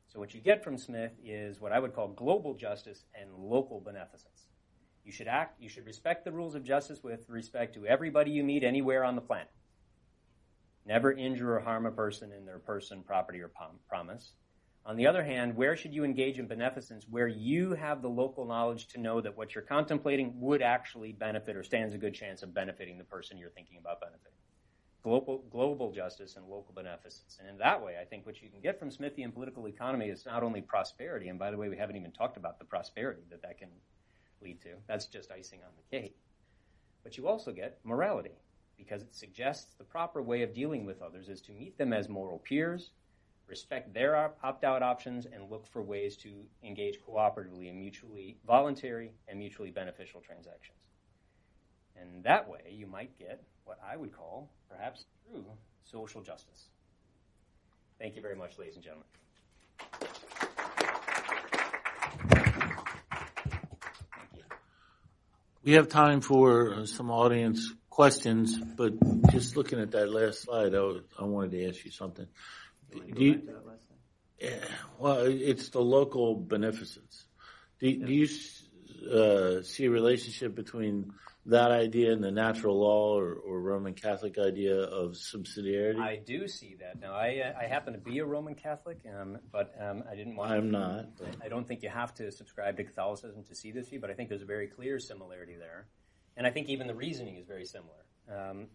So what you get from Smith is what I would call global justice and local beneficence. You should act, you should respect the rules of justice with respect to everybody you meet anywhere on the planet. Never injure or harm a person in their person, property, or prom- promise. On the other hand, where should you engage in beneficence where you have the local knowledge to know that what you're contemplating would actually benefit or stands a good chance of benefiting the person you're thinking about benefiting? global, global justice and local beneficence. And in that way, I think what you can get from Smithian political economy is not only prosperity, and by the way, we haven't even talked about the prosperity that that can lead to. That's just icing on the cake. But you also get morality, because it suggests the proper way of dealing with others is to meet them as moral peers, respect their opt-out options, and look for ways to engage cooperatively in mutually voluntary and mutually beneficial transactions. And that way, you might get what I would call perhaps true social justice. Thank you very much, ladies and gentlemen. We have time for uh, some audience questions, but just looking at that last slide, I, I wanted to ask you something. Do you, yeah, well, it's the local beneficence. Do, do you uh, see a relationship between that idea and the natural law or, or, Roman Catholic idea of subsidiarity? I do see that. Now, I, uh, I happen to be a Roman Catholic, um, but um, I didn't want. I'm not. I don't think you have to subscribe to Catholicism to see this view, but I think there's a very clear similarity there, and I think even the reasoning is very similar. Um,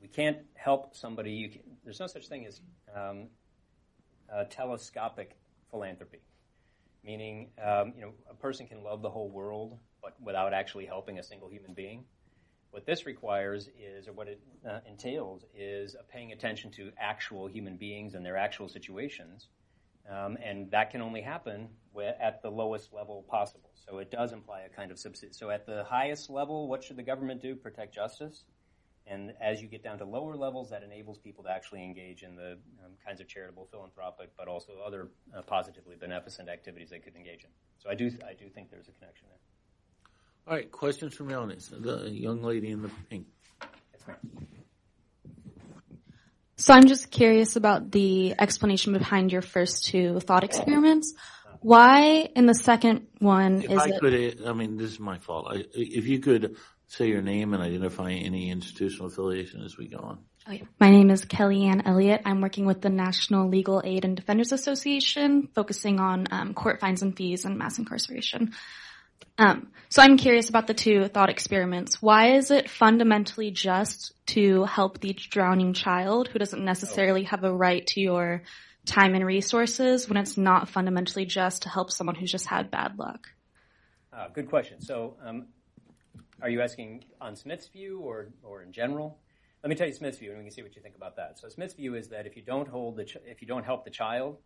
we can't help somebody. Can, there's no such thing as um, telescopic philanthropy, meaning um, you know a person can love the whole world but without actually helping a single human being. What this requires is, or what it uh, entails, is paying attention to actual human beings and their actual situations. Um, and that can only happen at the lowest level possible. So it does imply a kind of subsidy. So at the highest level, what should the government do? Protect justice. And as you get down to lower levels, that enables people to actually engage in the um, kinds of charitable, philanthropic, but also other uh, positively beneficent activities they could engage in. So I do, I do think there's a connection there. All right, questions from the audience. The young lady in the pink. So I'm just curious about the explanation behind your first two thought experiments. Why in the second one if is I it? Could, I mean, this is my fault. I, if you could say your name and identify any institutional affiliation as we go on. Okay. My name is Kellyanne Elliott. I'm working with the National Legal Aid and Defenders Association, focusing on um, court fines and fees and mass incarceration. Um, so I'm curious about the two thought experiments. Why is it fundamentally just to help the drowning child who doesn't necessarily have a right to your time and resources when it's not fundamentally just to help someone who's just had bad luck? Uh, good question. So, um, are you asking on Smith's view or, or in general? Let me tell you Smith's view, and we can see what you think about that. So, Smith's view is that if you don't hold the ch- if you don't help the child,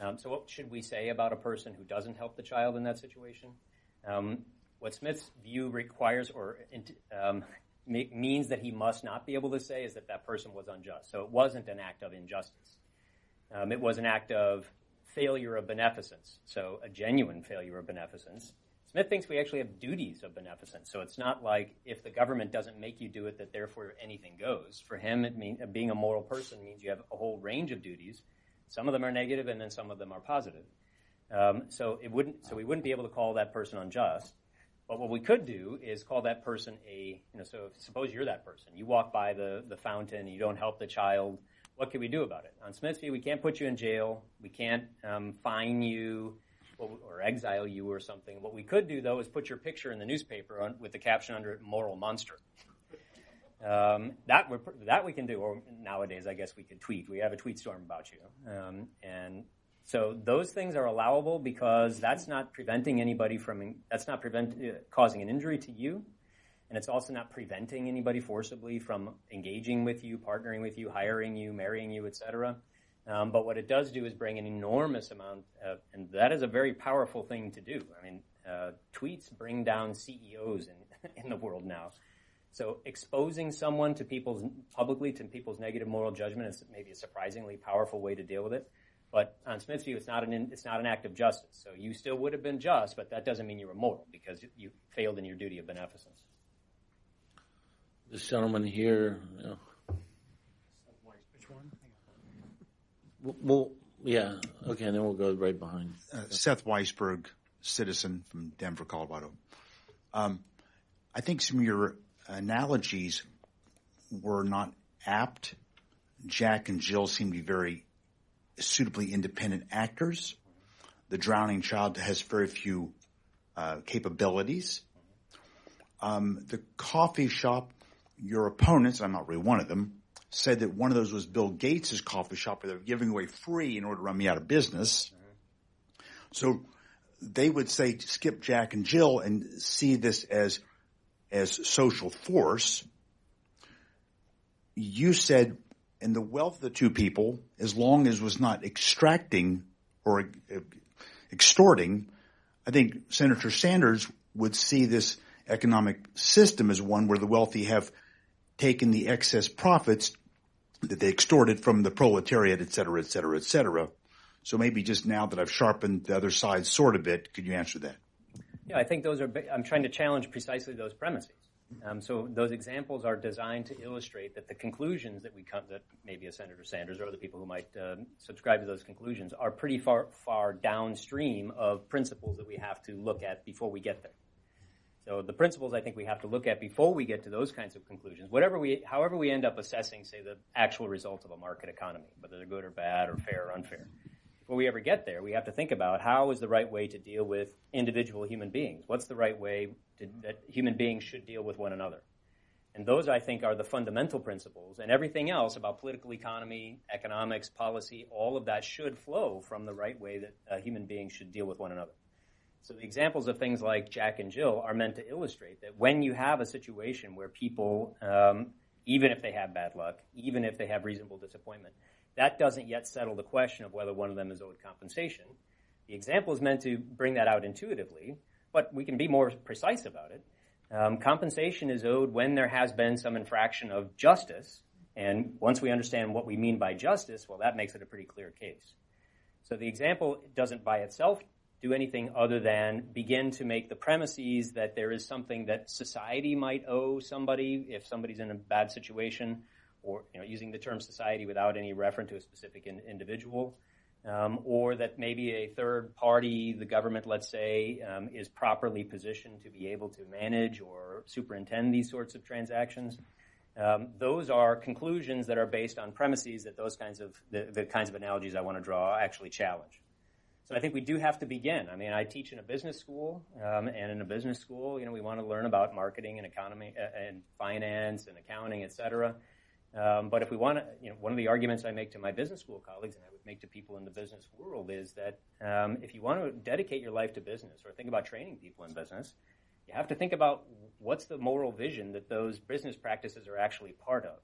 um, so what should we say about a person who doesn't help the child in that situation? Um, what Smith's view requires or um, means that he must not be able to say is that that person was unjust. So it wasn't an act of injustice. Um, it was an act of failure of beneficence, so a genuine failure of beneficence. Smith thinks we actually have duties of beneficence. So it's not like if the government doesn't make you do it, that therefore anything goes. For him, it mean, being a moral person means you have a whole range of duties. Some of them are negative, and then some of them are positive. Um, so it wouldn't. So we wouldn't be able to call that person unjust. But what we could do is call that person a. You know, so suppose you're that person. You walk by the the fountain. You don't help the child. What can we do about it? On Smith's view, we can't put you in jail. We can't um, fine you or exile you or something. What we could do though is put your picture in the newspaper on, with the caption under it "moral monster." Um, that that we can do. Or nowadays, I guess we could tweet. We have a tweet storm about you, um, and so those things are allowable because that's not preventing anybody from that's not prevent uh, causing an injury to you, and it's also not preventing anybody forcibly from engaging with you, partnering with you, hiring you, marrying you, etc. Um, but what it does do is bring an enormous amount, of, and that is a very powerful thing to do. I mean, uh, tweets bring down CEOs in in the world now. So exposing someone to people's publicly to people's negative moral judgment is maybe a surprisingly powerful way to deal with it. But on Smith's view, it's not an it's not an act of justice. So you still would have been just, but that doesn't mean you were moral because you failed in your duty of beneficence. This gentleman here. You know. Which one? Well, yeah. Okay, and then we'll go right behind. Uh, Seth Weisberg, citizen from Denver, Colorado. Um, I think some of your analogies were not apt. Jack and Jill seem to be very suitably independent actors. The drowning child has very few uh, capabilities. Um, the coffee shop, your opponents, I'm not really one of them, said that one of those was Bill Gates' coffee shop where they're giving away free in order to run me out of business. So they would say skip Jack and Jill and see this as as social force. You said and the wealth of the two people, as long as was not extracting or extorting, I think Senator Sanders would see this economic system as one where the wealthy have taken the excess profits that they extorted from the proletariat, et cetera, et cetera, et cetera. So maybe just now that I've sharpened the other side sword a bit, could you answer that? Yeah, I think those are, I'm trying to challenge precisely those premises. Um, so those examples are designed to illustrate that the conclusions that we come, that maybe a Senator Sanders or other people who might uh, subscribe to those conclusions are pretty far, far downstream of principles that we have to look at before we get there. So the principles I think we have to look at before we get to those kinds of conclusions, whatever we, however we end up assessing, say, the actual results of a market economy, whether they're good or bad or fair or unfair, before we ever get there, we have to think about how is the right way to deal with individual human beings? What's the right way to, that human beings should deal with one another? And those, I think, are the fundamental principles. And everything else about political economy, economics, policy, all of that should flow from the right way that human beings should deal with one another. So the examples of things like Jack and Jill are meant to illustrate that when you have a situation where people, um, even if they have bad luck, even if they have reasonable disappointment, that doesn't yet settle the question of whether one of them is owed compensation. The example is meant to bring that out intuitively, but we can be more precise about it. Um, compensation is owed when there has been some infraction of justice, and once we understand what we mean by justice, well, that makes it a pretty clear case. So the example doesn't by itself do anything other than begin to make the premises that there is something that society might owe somebody if somebody's in a bad situation or you know, using the term society without any reference to a specific in, individual, um, or that maybe a third party, the government, let's say, um, is properly positioned to be able to manage or superintend these sorts of transactions. Um, those are conclusions that are based on premises that those kinds of the, the kinds of analogies I want to draw actually challenge. So I think we do have to begin. I mean, I teach in a business school, um, and in a business school, you know, we want to learn about marketing and economy uh, and finance and accounting, et cetera. Um, but if we want to, you know, one of the arguments I make to my business school colleagues and I would make to people in the business world is that um, if you want to dedicate your life to business or think about training people in business, you have to think about what's the moral vision that those business practices are actually part of.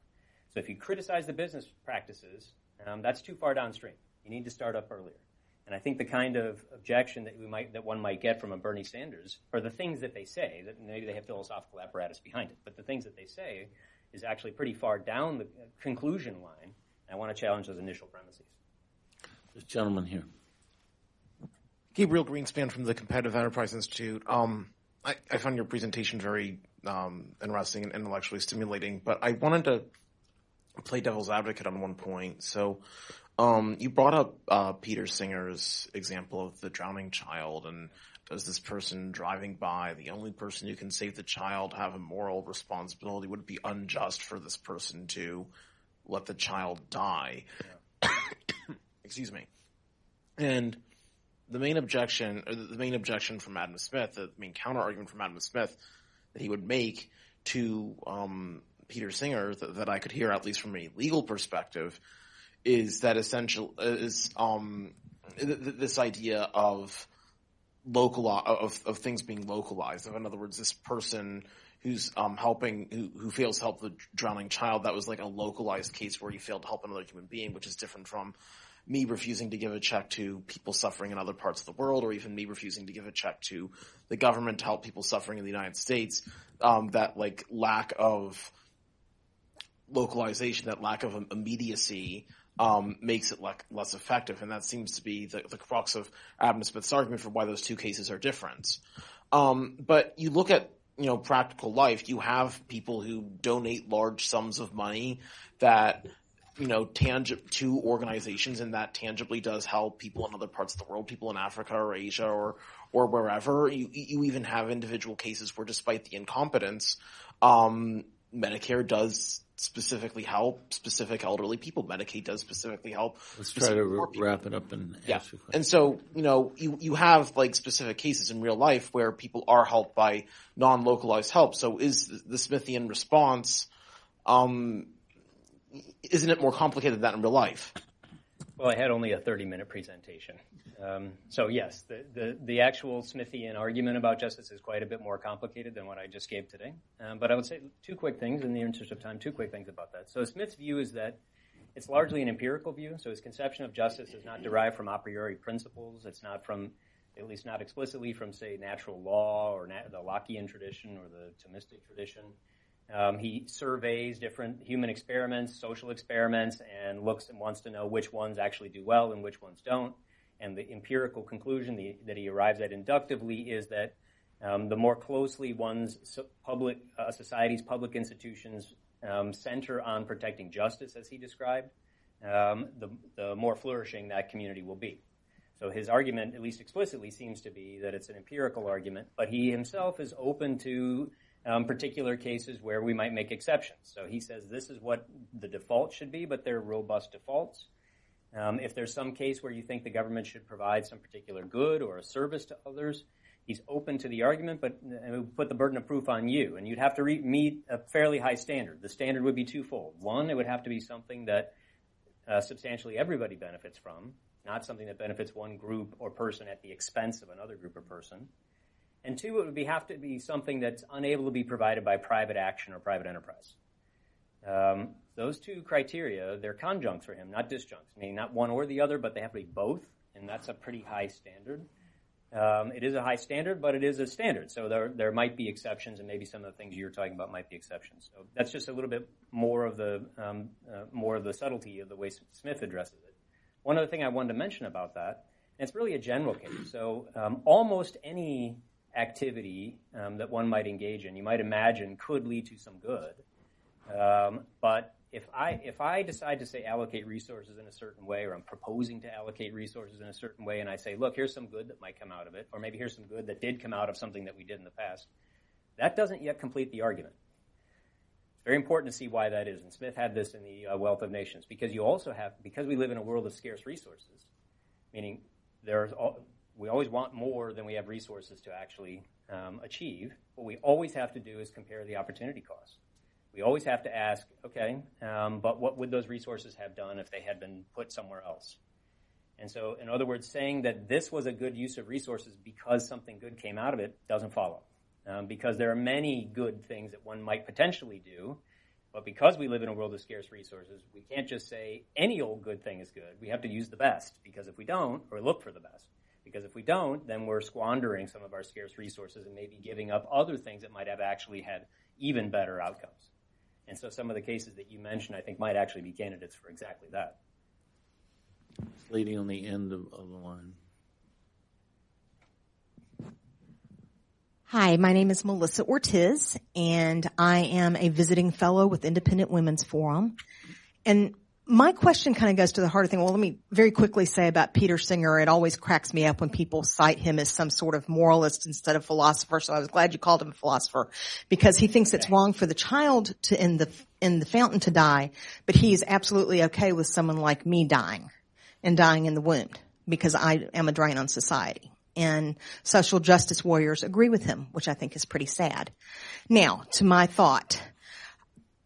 So if you criticize the business practices, um, that's too far downstream. You need to start up earlier. And I think the kind of objection that we might that one might get from a Bernie Sanders are the things that they say that maybe they have philosophical apparatus behind it, but the things that they say is actually pretty far down the conclusion line. I want to challenge those initial premises. This gentleman here. Gabriel Greenspan from the Competitive Enterprise Institute. Um, I, I, found your presentation very um, interesting and intellectually stimulating, but I wanted to play devil's advocate on one point. So, um, you brought up uh, Peter Singer's example of the drowning child, and does this person driving by, the only person who can save the child, have a moral responsibility? Would it be unjust for this person to let the child die? Yeah. Excuse me. And the main objection, or the main objection from Adam Smith, the main counter argument from Adam Smith that he would make to um, Peter Singer that, that, I could hear, at least from a legal perspective, is that essential is um, th- th- this idea of local of, of things being localized. In other words, this person who's um, helping who, who fails to help the drowning child that was like a localized case where he failed to help another human being, which is different from me refusing to give a check to people suffering in other parts of the world, or even me refusing to give a check to the government to help people suffering in the United States. Um, that like lack of localization, that lack of immediacy um, makes it le- less effective, and that seems to be the, the crux of Adam Smith's argument for why those two cases are different. Um, but you look at you know practical life, you have people who donate large sums of money that you know to organizations, and that tangibly does help people in other parts of the world, people in Africa or Asia or or wherever. You you even have individual cases where, despite the incompetence, um, Medicare does specifically help specific elderly people. Medicaid does specifically help. Let's try to wrap it up and yeah. And so, you know, you, you have like specific cases in real life where people are helped by non-localized help. So is the Smithian response, um, isn't it more complicated than that in real life? Well, I had only a 30 minute presentation. Um, so yes, the, the, the, actual Smithian argument about justice is quite a bit more complicated than what I just gave today. Um, but I would say two quick things in the interest of time, two quick things about that. So Smith's view is that it's largely an empirical view. So his conception of justice is not derived from a priori principles. It's not from at least not explicitly from, say, natural law or nat- the Lockean tradition or the Thomistic tradition. Um, he surveys different human experiments, social experiments, and looks and wants to know which ones actually do well and which ones don't. And the empirical conclusion the, that he arrives at inductively is that um, the more closely one's public uh, society's public institutions um, center on protecting justice, as he described, um, the, the more flourishing that community will be. So his argument, at least explicitly, seems to be that it's an empirical argument, but he himself is open to um, particular cases where we might make exceptions. So he says this is what the default should be, but they're robust defaults. Um, if there's some case where you think the government should provide some particular good or a service to others, he's open to the argument, but it would put the burden of proof on you, and you'd have to re- meet a fairly high standard. The standard would be twofold. One, it would have to be something that uh, substantially everybody benefits from, not something that benefits one group or person at the expense of another group or person. And two, it would be, have to be something that's unable to be provided by private action or private enterprise. Um, those two criteria, they're conjuncts for him, not disjuncts, meaning not one or the other, but they have to be both, and that's a pretty high standard. Um, it is a high standard, but it is a standard. So there, there might be exceptions, and maybe some of the things you're talking about might be exceptions. So that's just a little bit more of the um, uh, more of the subtlety of the way Smith addresses it. One other thing I wanted to mention about that, and it's really a general case. So um, almost any activity um, that one might engage in, you might imagine, could lead to some good. Um, but if I if I decide to say allocate resources in a certain way, or I'm proposing to allocate resources in a certain way, and I say, look, here's some good that might come out of it, or maybe here's some good that did come out of something that we did in the past, that doesn't yet complete the argument. It's very important to see why that is. And Smith had this in the uh, Wealth of Nations because you also have because we live in a world of scarce resources, meaning there's all, we always want more than we have resources to actually um, achieve. What we always have to do is compare the opportunity cost. We always have to ask, okay, um, but what would those resources have done if they had been put somewhere else? And so, in other words, saying that this was a good use of resources because something good came out of it doesn't follow um, because there are many good things that one might potentially do. But because we live in a world of scarce resources, we can't just say any old good thing is good. We have to use the best because if we don't, or look for the best, because if we don't, then we're squandering some of our scarce resources and maybe giving up other things that might have actually had even better outcomes. And so some of the cases that you mentioned, I think, might actually be candidates for exactly that. Lady on the end of, of the line. Hi, my name is Melissa Ortiz, and I am a visiting fellow with Independent Women's Forum. And my question kind of goes to the heart of thing. Well, let me very quickly say about Peter Singer. It always cracks me up when people cite him as some sort of moralist instead of philosopher. So I was glad you called him a philosopher because he thinks it's wrong for the child to in the in the fountain to die, but he's absolutely okay with someone like me dying and dying in the womb because I am a drain on society and social justice warriors agree with him, which I think is pretty sad. Now, to my thought.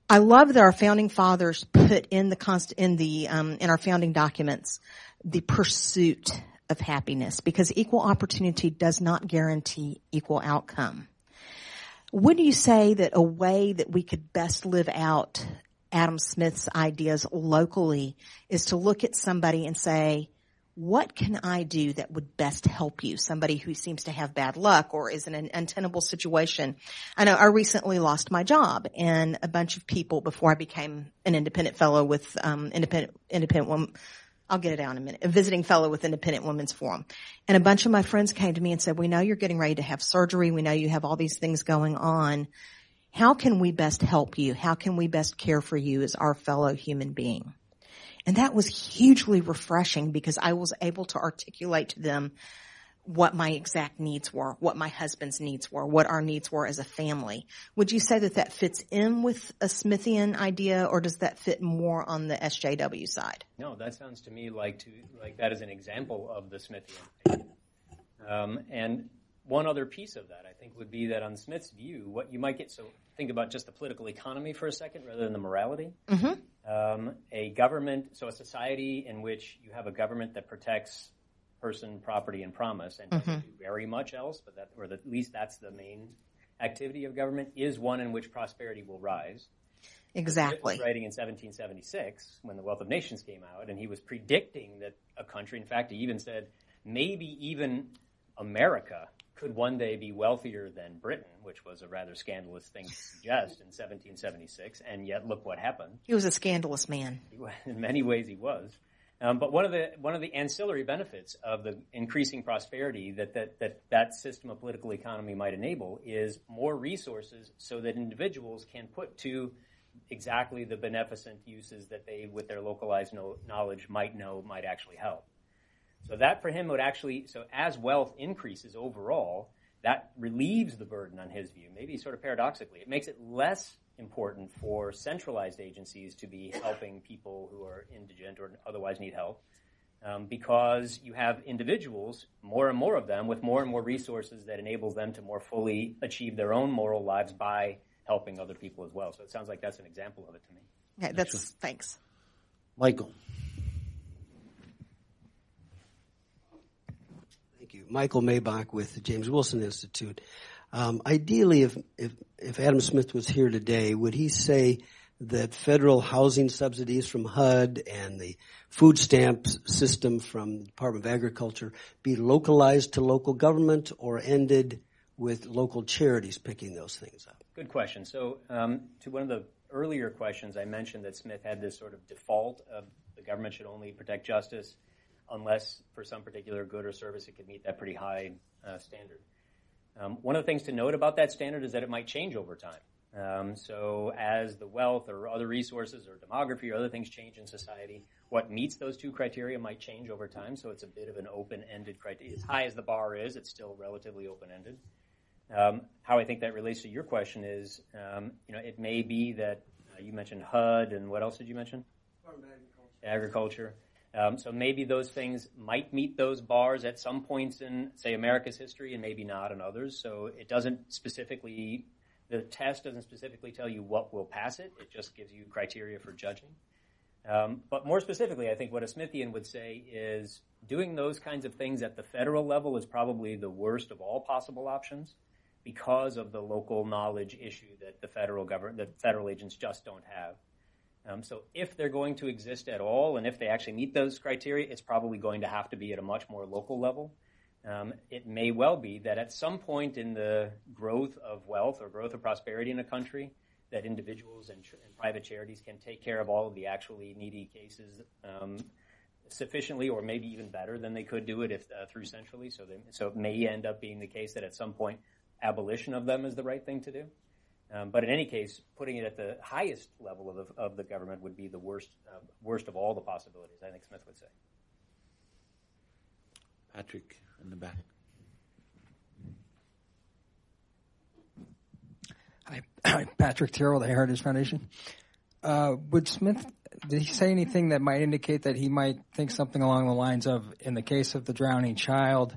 I love that our founding fathers put in the const- in the um, in our founding documents the pursuit of happiness because equal opportunity does not guarantee equal outcome. Would you say that a way that we could best live out Adam Smith's ideas locally is to look at somebody and say, what can I do that would best help you? Somebody who seems to have bad luck or is in an untenable situation. I know I recently lost my job and a bunch of people before I became an independent fellow with, um, independent, independent woman, I'll get it out in a minute, a visiting fellow with Independent Women's Forum. And a bunch of my friends came to me and said, we know you're getting ready to have surgery. We know you have all these things going on. How can we best help you? How can we best care for you as our fellow human being? And that was hugely refreshing because I was able to articulate to them what my exact needs were, what my husband's needs were, what our needs were as a family. Would you say that that fits in with a Smithian idea or does that fit more on the SJW side? No, that sounds to me like to, like that is an example of the Smithian. Um, and one other piece of that, I think, would be that on Smith's view, what you might get, so think about just the political economy for a second rather than the morality. Mm-hmm. Um, a government, so a society in which you have a government that protects person, property, and promise and doesn't Mm-hmm. do very much else, but that, or at least that's the main activity of government, is one in which prosperity will rise. Exactly. was writing in 1776 when the Wealth of Nations came out, and he was predicting that a country, in fact, he even said maybe even America could one day be wealthier than Britain, which was a rather scandalous thing to suggest in 1776, and yet look what happened. He was a scandalous man. In many ways, he was. Um, but one of the one of the ancillary benefits of the increasing prosperity that, that that that system of political economy might enable is more resources, so that individuals can put to exactly the beneficent uses that they, with their localized know, knowledge, might know might actually help. So that for him would actually so as wealth increases overall, that relieves the burden on his view. Maybe sort of paradoxically, it makes it less important for centralized agencies to be helping people who are indigent or otherwise need help. Um, because you have individuals, more and more of them, with more and more resources that enables them to more fully achieve their own moral lives by helping other people as well. So it sounds like that's an example of it to me. Okay, that's thanks. Michael. You. Michael Maybach with the James Wilson Institute. Um, ideally, if, if, if Adam Smith was here today, would he say that federal housing subsidies from HUD and the food stamp system from the Department of Agriculture be localized to local government or ended with local charities picking those things up? Good question. So, um, to one of the earlier questions, I mentioned that Smith had this sort of default of the government should only protect justice unless for some particular good or service it could meet that pretty high uh, standard. Um, one of the things to note about that standard is that it might change over time. Um, so as the wealth or other resources or demography or other things change in society, what meets those two criteria might change over time. So it's a bit of an open-ended criteria. As high as the bar is, it's still relatively open-ended. Um, how I think that relates to your question is, um, you know, it may be that uh, you mentioned HUD and what else did you mention? Agriculture. Agriculture. Um, so maybe those things might meet those bars at some points in, say, America's history, and maybe not in others. So it doesn't specifically, the test doesn't specifically tell you what will pass it. It just gives you criteria for judging. Um, but more specifically, I think what a Smithian would say is doing those kinds of things at the federal level is probably the worst of all possible options because of the local knowledge issue that the federal government, the federal agents just don't have. Um, so if they're going to exist at all, and if they actually meet those criteria, it's probably going to have to be at a much more local level. Um, it may well be that at some point in the growth of wealth or growth of prosperity in a country, that individuals and, and private charities can take care of all of the actually needy cases um, sufficiently, or maybe even better than they could do it if uh, through centrally. So, they, so it may end up being the case that at some point abolition of them is the right thing to do. Um, but in any case, putting it at the highest level of, of the government would be the worst, uh, worst of all the possibilities, I think Smith would say. Patrick in the back. Hi, Patrick Tyrrell, the Heritage Foundation. Uh, would Smith, did he say anything that might indicate that he might think something along the lines of, in the case of the drowning child,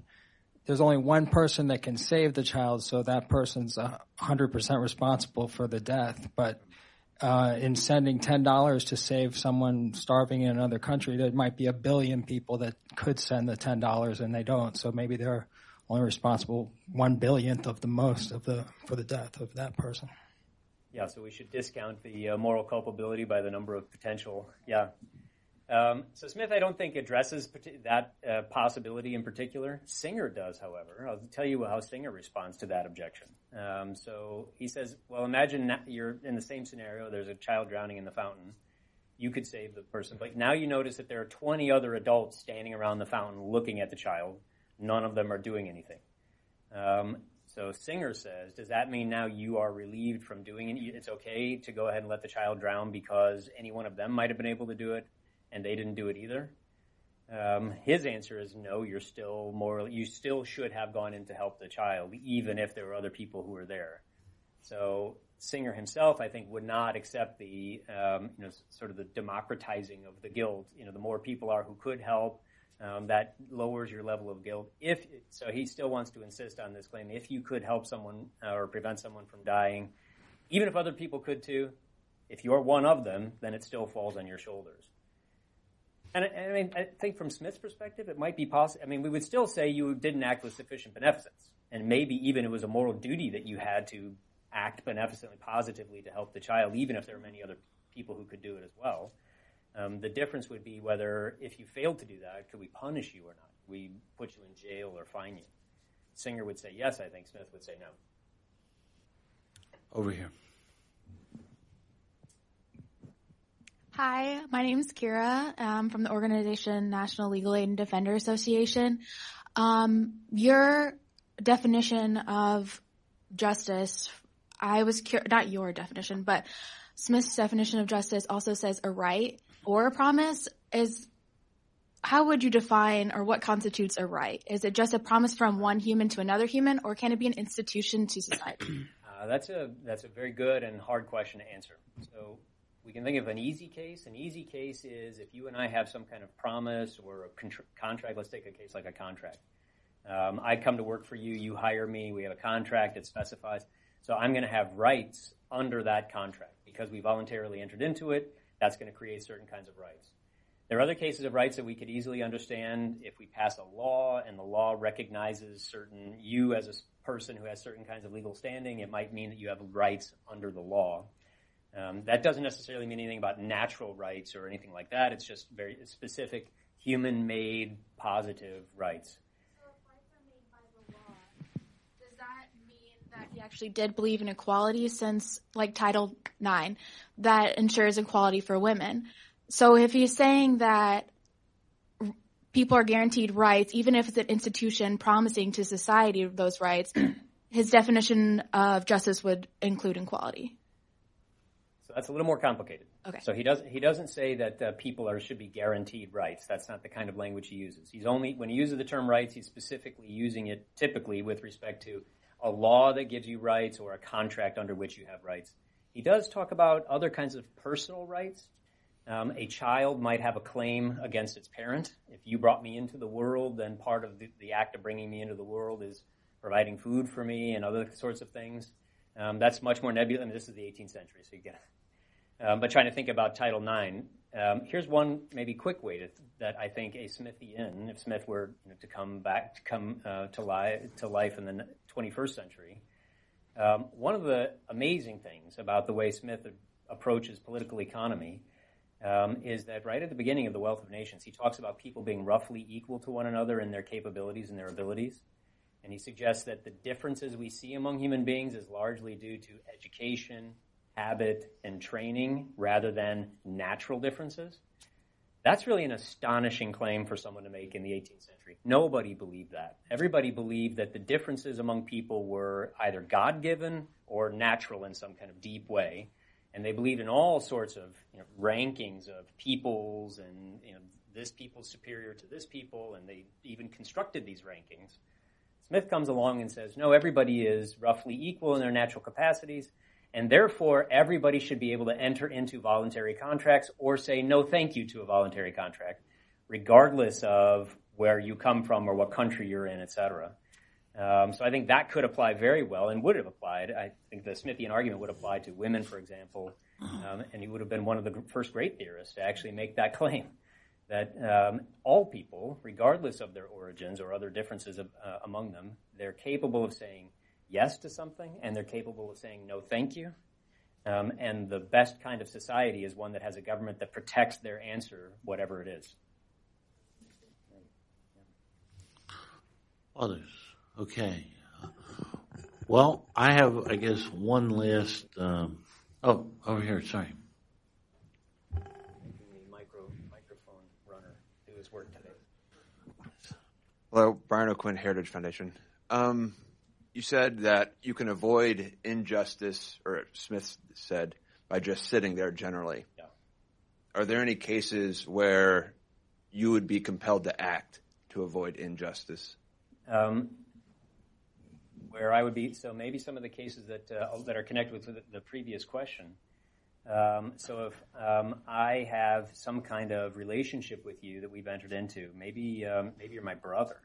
there's only one person that can save the child, so that person's hundred percent responsible for the death. But uh, in sending ten dollars to save someone starving in another country, there might be a billion people that could send the ten dollars and they don't. So maybe they're only responsible one billionth of the most of the for the death of that person. Yeah, so we should discount the uh, moral culpability by the number of potential. Yeah, um, so Smith, I don't think addresses that uh, possibility in particular. Singer does, however. I'll tell you how Singer responds to that objection. Um, so he says, "Well, imagine you're in the same scenario. There's a child drowning in the fountain. You could save the person, but now you notice that there are 20 other adults standing around the fountain looking at the child. None of them are doing anything." Um, so Singer says, does that mean now you are relieved from doing it? It's okay to go ahead and let the child drown because any one of them might have been able to do it, and they didn't do it either? Um, his answer is no. You're still morally. You still should have gone in to help the child, even if there were other people who were there. So Singer himself, I think, would not accept the um, you know sort of the democratizing of the guilt. You know, the more people are who could help, um, that lowers your level of guilt. If so, he still wants to insist on this claim. If you could help someone uh, or prevent someone from dying, even if other people could too, if you're one of them, then it still falls on your shoulders. And I, I mean, I think from Smith's perspective, it might be possible. I mean, we would still say you didn't act with sufficient beneficence, and maybe even it was a moral duty that you had to act beneficently, positively to help the child, even if there were many other people who could do it as well. Um, the difference would be whether, if you failed to do that, could we punish you or not? We put you in jail or fine you. Singer would say yes. I think Smith would say no. Over here. Hi, my name is Kira I'm from the organization National Legal Aid and Defender Association. Um, your definition of justice, I was cur- not your definition, but Smith's definition of justice also says a right or a promise. Is how would you define or what constitutes a right? Is it just a promise from one human to another human, or can it be an institution to society? Uh, that's a that's a very good and hard question to answer. So we can think of an easy case. An easy case is if you and I have some kind of promise or a contr- contract. Let's take a case like a contract. Um, I come to work for you, you hire me, we have a contract that specifies. So I'm going to have rights under that contract because we voluntarily entered into it. That's going to create certain kinds of rights. There are other cases of rights that we could easily understand if we pass a law and the law recognizes certain, you as a person who has certain kinds of legal standing, it might mean that you have rights under the law. Um, that doesn't necessarily mean anything about natural rights or anything like that. It's just very specific human made positive rights. Does that mean that he actually did believe in equality since like Title IX that ensures equality for women? So if he's saying that people are guaranteed rights, even if it's an institution promising to society those rights, his definition of justice would include equality. That's a little more complicated. Okay. So he doesn't he doesn't say that uh, people are should be guaranteed rights. That's not the kind of language he uses. He's only when he uses the term rights, he's specifically using it typically with respect to a law that gives you rights or a contract under which you have rights. He does talk about other kinds of personal rights. Um, a child might have a claim against its parent. If you brought me into the world, then part of the, the act of bringing me into the world is providing food for me and other sorts of things. Um, that's much more nebulous. I mean, this is the 18th century, so you get um, but trying to think about Title IX, um, here's one maybe quick way to, that I think a Smithian, if Smith were you know, to come back to come uh, to, li- to life in the 21st century, um, one of the amazing things about the way Smith approaches political economy um, is that right at the beginning of the Wealth of Nations, he talks about people being roughly equal to one another in their capabilities and their abilities. And he suggests that the differences we see among human beings is largely due to education, habit, and training rather than natural differences. That's really an astonishing claim for someone to make in the 18th century. Nobody believed that. Everybody believed that the differences among people were either God given or natural in some kind of deep way. And they believed in all sorts of you know, rankings of peoples and you know, this people superior to this people, and they even constructed these rankings. Smith comes along and says, no, everybody is roughly equal in their natural capacities, and therefore everybody should be able to enter into voluntary contracts or say no thank you to a voluntary contract, regardless of where you come from or what country you're in, et cetera. Um, so I think that could apply very well and would have applied. I think the Smithian argument would apply to women, for example, um, and he would have been one of the first great theorists to actually make that claim that um, all people, regardless of their origins or other differences of, uh, among them, they're capable of saying yes to something and they're capable of saying no thank you. Um, and the best kind of society is one that has a government that protects their answer, whatever it is. Others. Okay. Well, I have, I guess, one last. Um, oh, over here. Sorry. Micro, microphone runner do his work today. Hello, Brian O'Quinn, Heritage Foundation. Um, you said that you can avoid injustice, or Smith said, by just sitting there generally. Yeah. Are there any cases where you would be compelled to act to avoid injustice? Um, where I would be, so maybe some of the cases that uh, that are connected with the, the previous question. Um, so if um, I have some kind of relationship with you that we've entered into, maybe um, maybe you're my brother.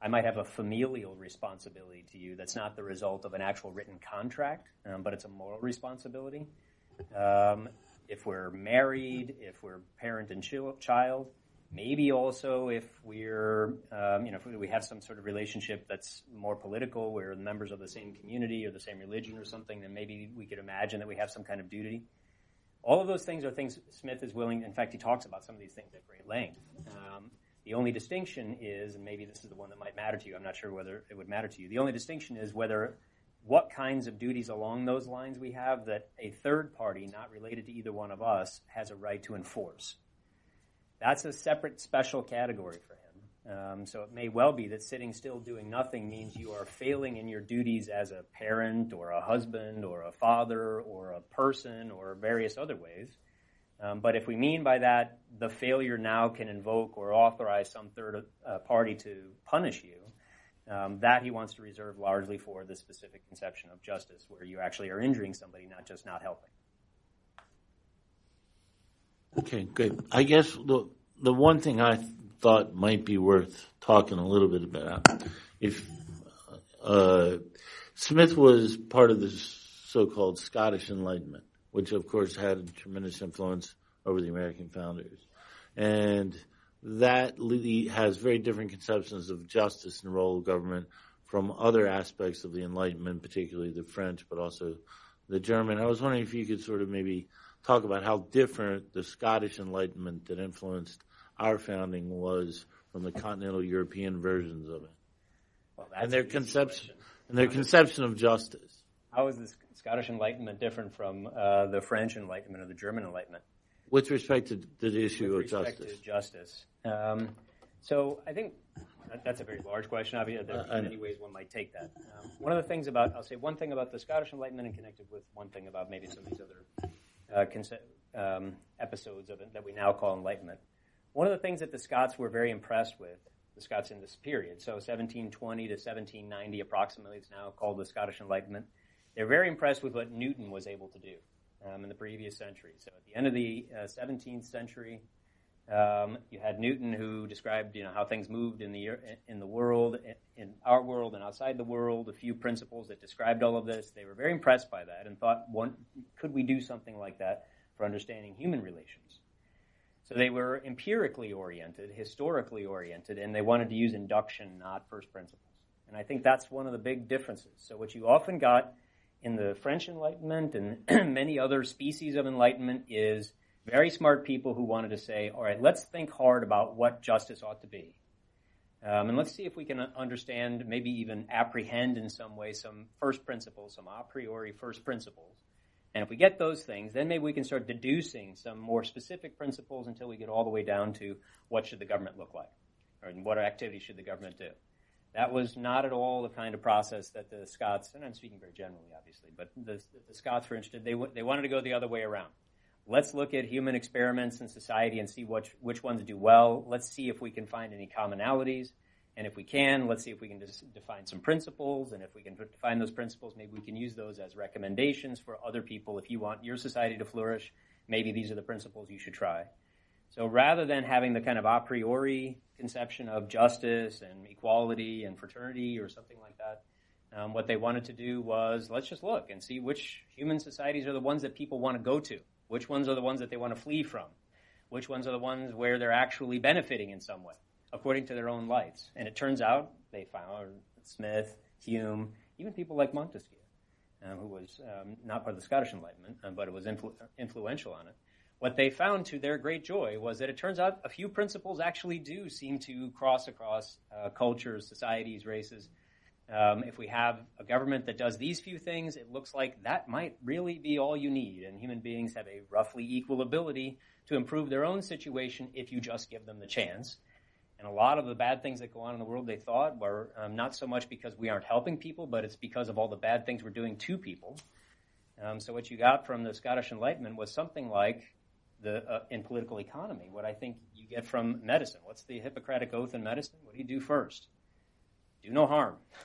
I might have a familial responsibility to you that's not the result of an actual written contract, um, but it's a moral responsibility. Um, if we're married, if we're parent and child, maybe also if we're, um, you know, if we have some sort of relationship that's more political, we're members of the same community or the same religion or something, then maybe we could imagine that we have some kind of duty. All of those things are things Smith is willing, in fact, he talks about some of these things at great length. The only distinction is, and maybe this is the one that might matter to you, I'm not sure whether it would matter to you. The only distinction is whether what kinds of duties along those lines we have that a third party, not related to either one of us, has a right to enforce. That's a separate special category for him. Um, so it may well be that sitting still doing nothing means you are failing in your duties as a parent or a husband or a father or a person or various other ways. Um, but if we mean by that the failure now can invoke or authorize some third uh, party to punish you, um, that he wants to reserve largely for the specific conception of justice, where you actually are injuring somebody, not just not helping. Okay, good. I guess the the one thing I thought might be worth talking a little bit about, if uh, Smith was part of the so-called Scottish Enlightenment, which of course had a tremendous influence over the American founders, and that has very different conceptions of justice and role of government from other aspects of the Enlightenment, particularly the French, but also the German. I was wondering if you could sort of maybe talk about how different the Scottish Enlightenment that influenced our founding was from the continental European versions of it, well, and their conception and their conception of justice. How is the Scottish Enlightenment different from uh, the French Enlightenment or the German Enlightenment? With respect to the issue With of respect justice. To justice. Um, so I think that, that's a very large question. Obviously, there Uh, are many ways one might take that. Um, one of the things about, I'll say one thing about the Scottish Enlightenment and connected with one thing about maybe some of these other uh, conce- um, episodes of it that we now call Enlightenment. One of the things that the Scots were very impressed with, the Scots in this period, so 1720 to 1790 approximately, it's now called the Scottish Enlightenment. They're very impressed with what Newton was able to do um, in the previous century. So at the end of the uh, 17th century, um, you had Newton who described, you know, how things moved in the in the world, in our world and outside the world. A few principles that described all of this. They were very impressed by that and thought, one, could we do something like that for understanding human relations? So they were empirically oriented, historically oriented, and they wanted to use induction, not first principles. And I think that's one of the big differences. So what you often got in the French Enlightenment and many other species of Enlightenment is very smart people who wanted to say, all right, let's think hard about what justice ought to be. Um, and let's see if we can understand, maybe even apprehend in some way some first principles, some a priori first principles. And if we get those things, then maybe we can start deducing some more specific principles until we get all the way down to what should the government look like, or what activities should the government do. That was not at all the kind of process that the Scots, and I'm speaking very generally, obviously, but the, the Scots were interested. They, they wanted to go the other way around. Let's look at human experiments in society and see which, which ones do well. Let's see if we can find any commonalities. And if we can, let's see if we can define some principles. And if we can define those principles, maybe we can use those as recommendations for other people. If you want your society to flourish, maybe these are the principles you should try. So rather than having the kind of a priori conception of justice and equality and fraternity or something like that, um, what they wanted to do was let's just look and see which human societies are the ones that people want to go to. Which ones are the ones that they want to flee from? Which ones are the ones where they're actually benefiting in some way, according to their own lights? And it turns out they found Smith, Hume, even people like Montesquieu, um, who was um, not part of the Scottish Enlightenment, um, but it was influ- influential on it. What they found to their great joy was that it turns out a few principles actually do seem to cross across uh, cultures, societies, races. Um, if we have a government that does these few things, it looks like that might really be all you need. And human beings have a roughly equal ability to improve their own situation if you just give them the chance. And a lot of the bad things that go on in the world, they thought, were um, not so much because we aren't helping people, but it's because of all the bad things we're doing to people. Um, so what you got from the Scottish Enlightenment was something like the uh, in political economy. What I think you get from medicine. What's the Hippocratic oath in medicine? What do you do first? Do no harm.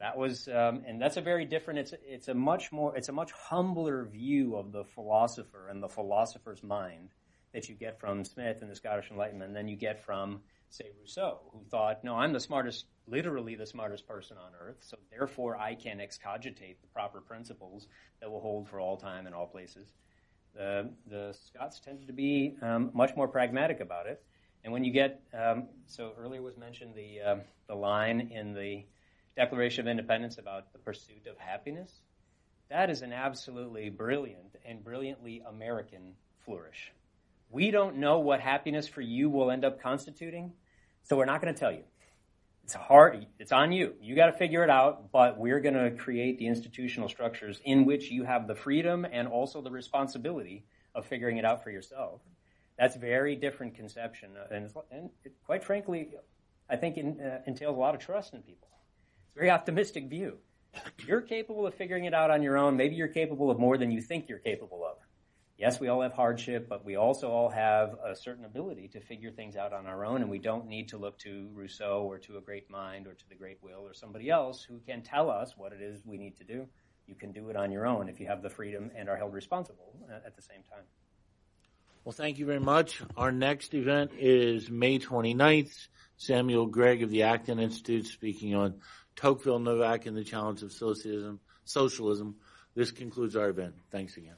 That was, um, and that's a very different. It's it's a much more, it's a much humbler view of the philosopher and the philosopher's mind that you get from Smith and the Scottish Enlightenment than you get from, say, Rousseau, who thought, no, I'm the smartest, literally the smartest person on earth, so therefore I can excogitate the proper principles that will hold for all time and all places. The the Scots tended to be um, much more pragmatic about it, and when you get, um, so earlier was mentioned the uh, the line in the Declaration of Independence about the pursuit of happiness. That is an absolutely brilliant and brilliantly American flourish. We don't know what happiness for you will end up constituting, So we're not going to tell you. It's hard. It's on you. You got to figure it out, but we're going to create the institutional structures in which you have the freedom and also the responsibility of figuring it out for yourself. That's very different conception, and, and it, quite frankly, I think it uh, entails a lot of trust in people. It's a very optimistic view. You're capable of figuring it out on your own. Maybe you're capable of more than you think you're capable of. Yes, we all have hardship, but we also all have a certain ability to figure things out on our own, and we don't need to look to Rousseau or to a great mind or to the great will or somebody else who can tell us what it is we need to do. You can do it on your own if you have the freedom and are held responsible uh, at the same time. Well, thank you very much. Our next event is May 29th. Samuel Gregg of the Acton Institute speaking on Tocqueville Novak and the challenge of socialism. Socialism. This concludes our event. Thanks again.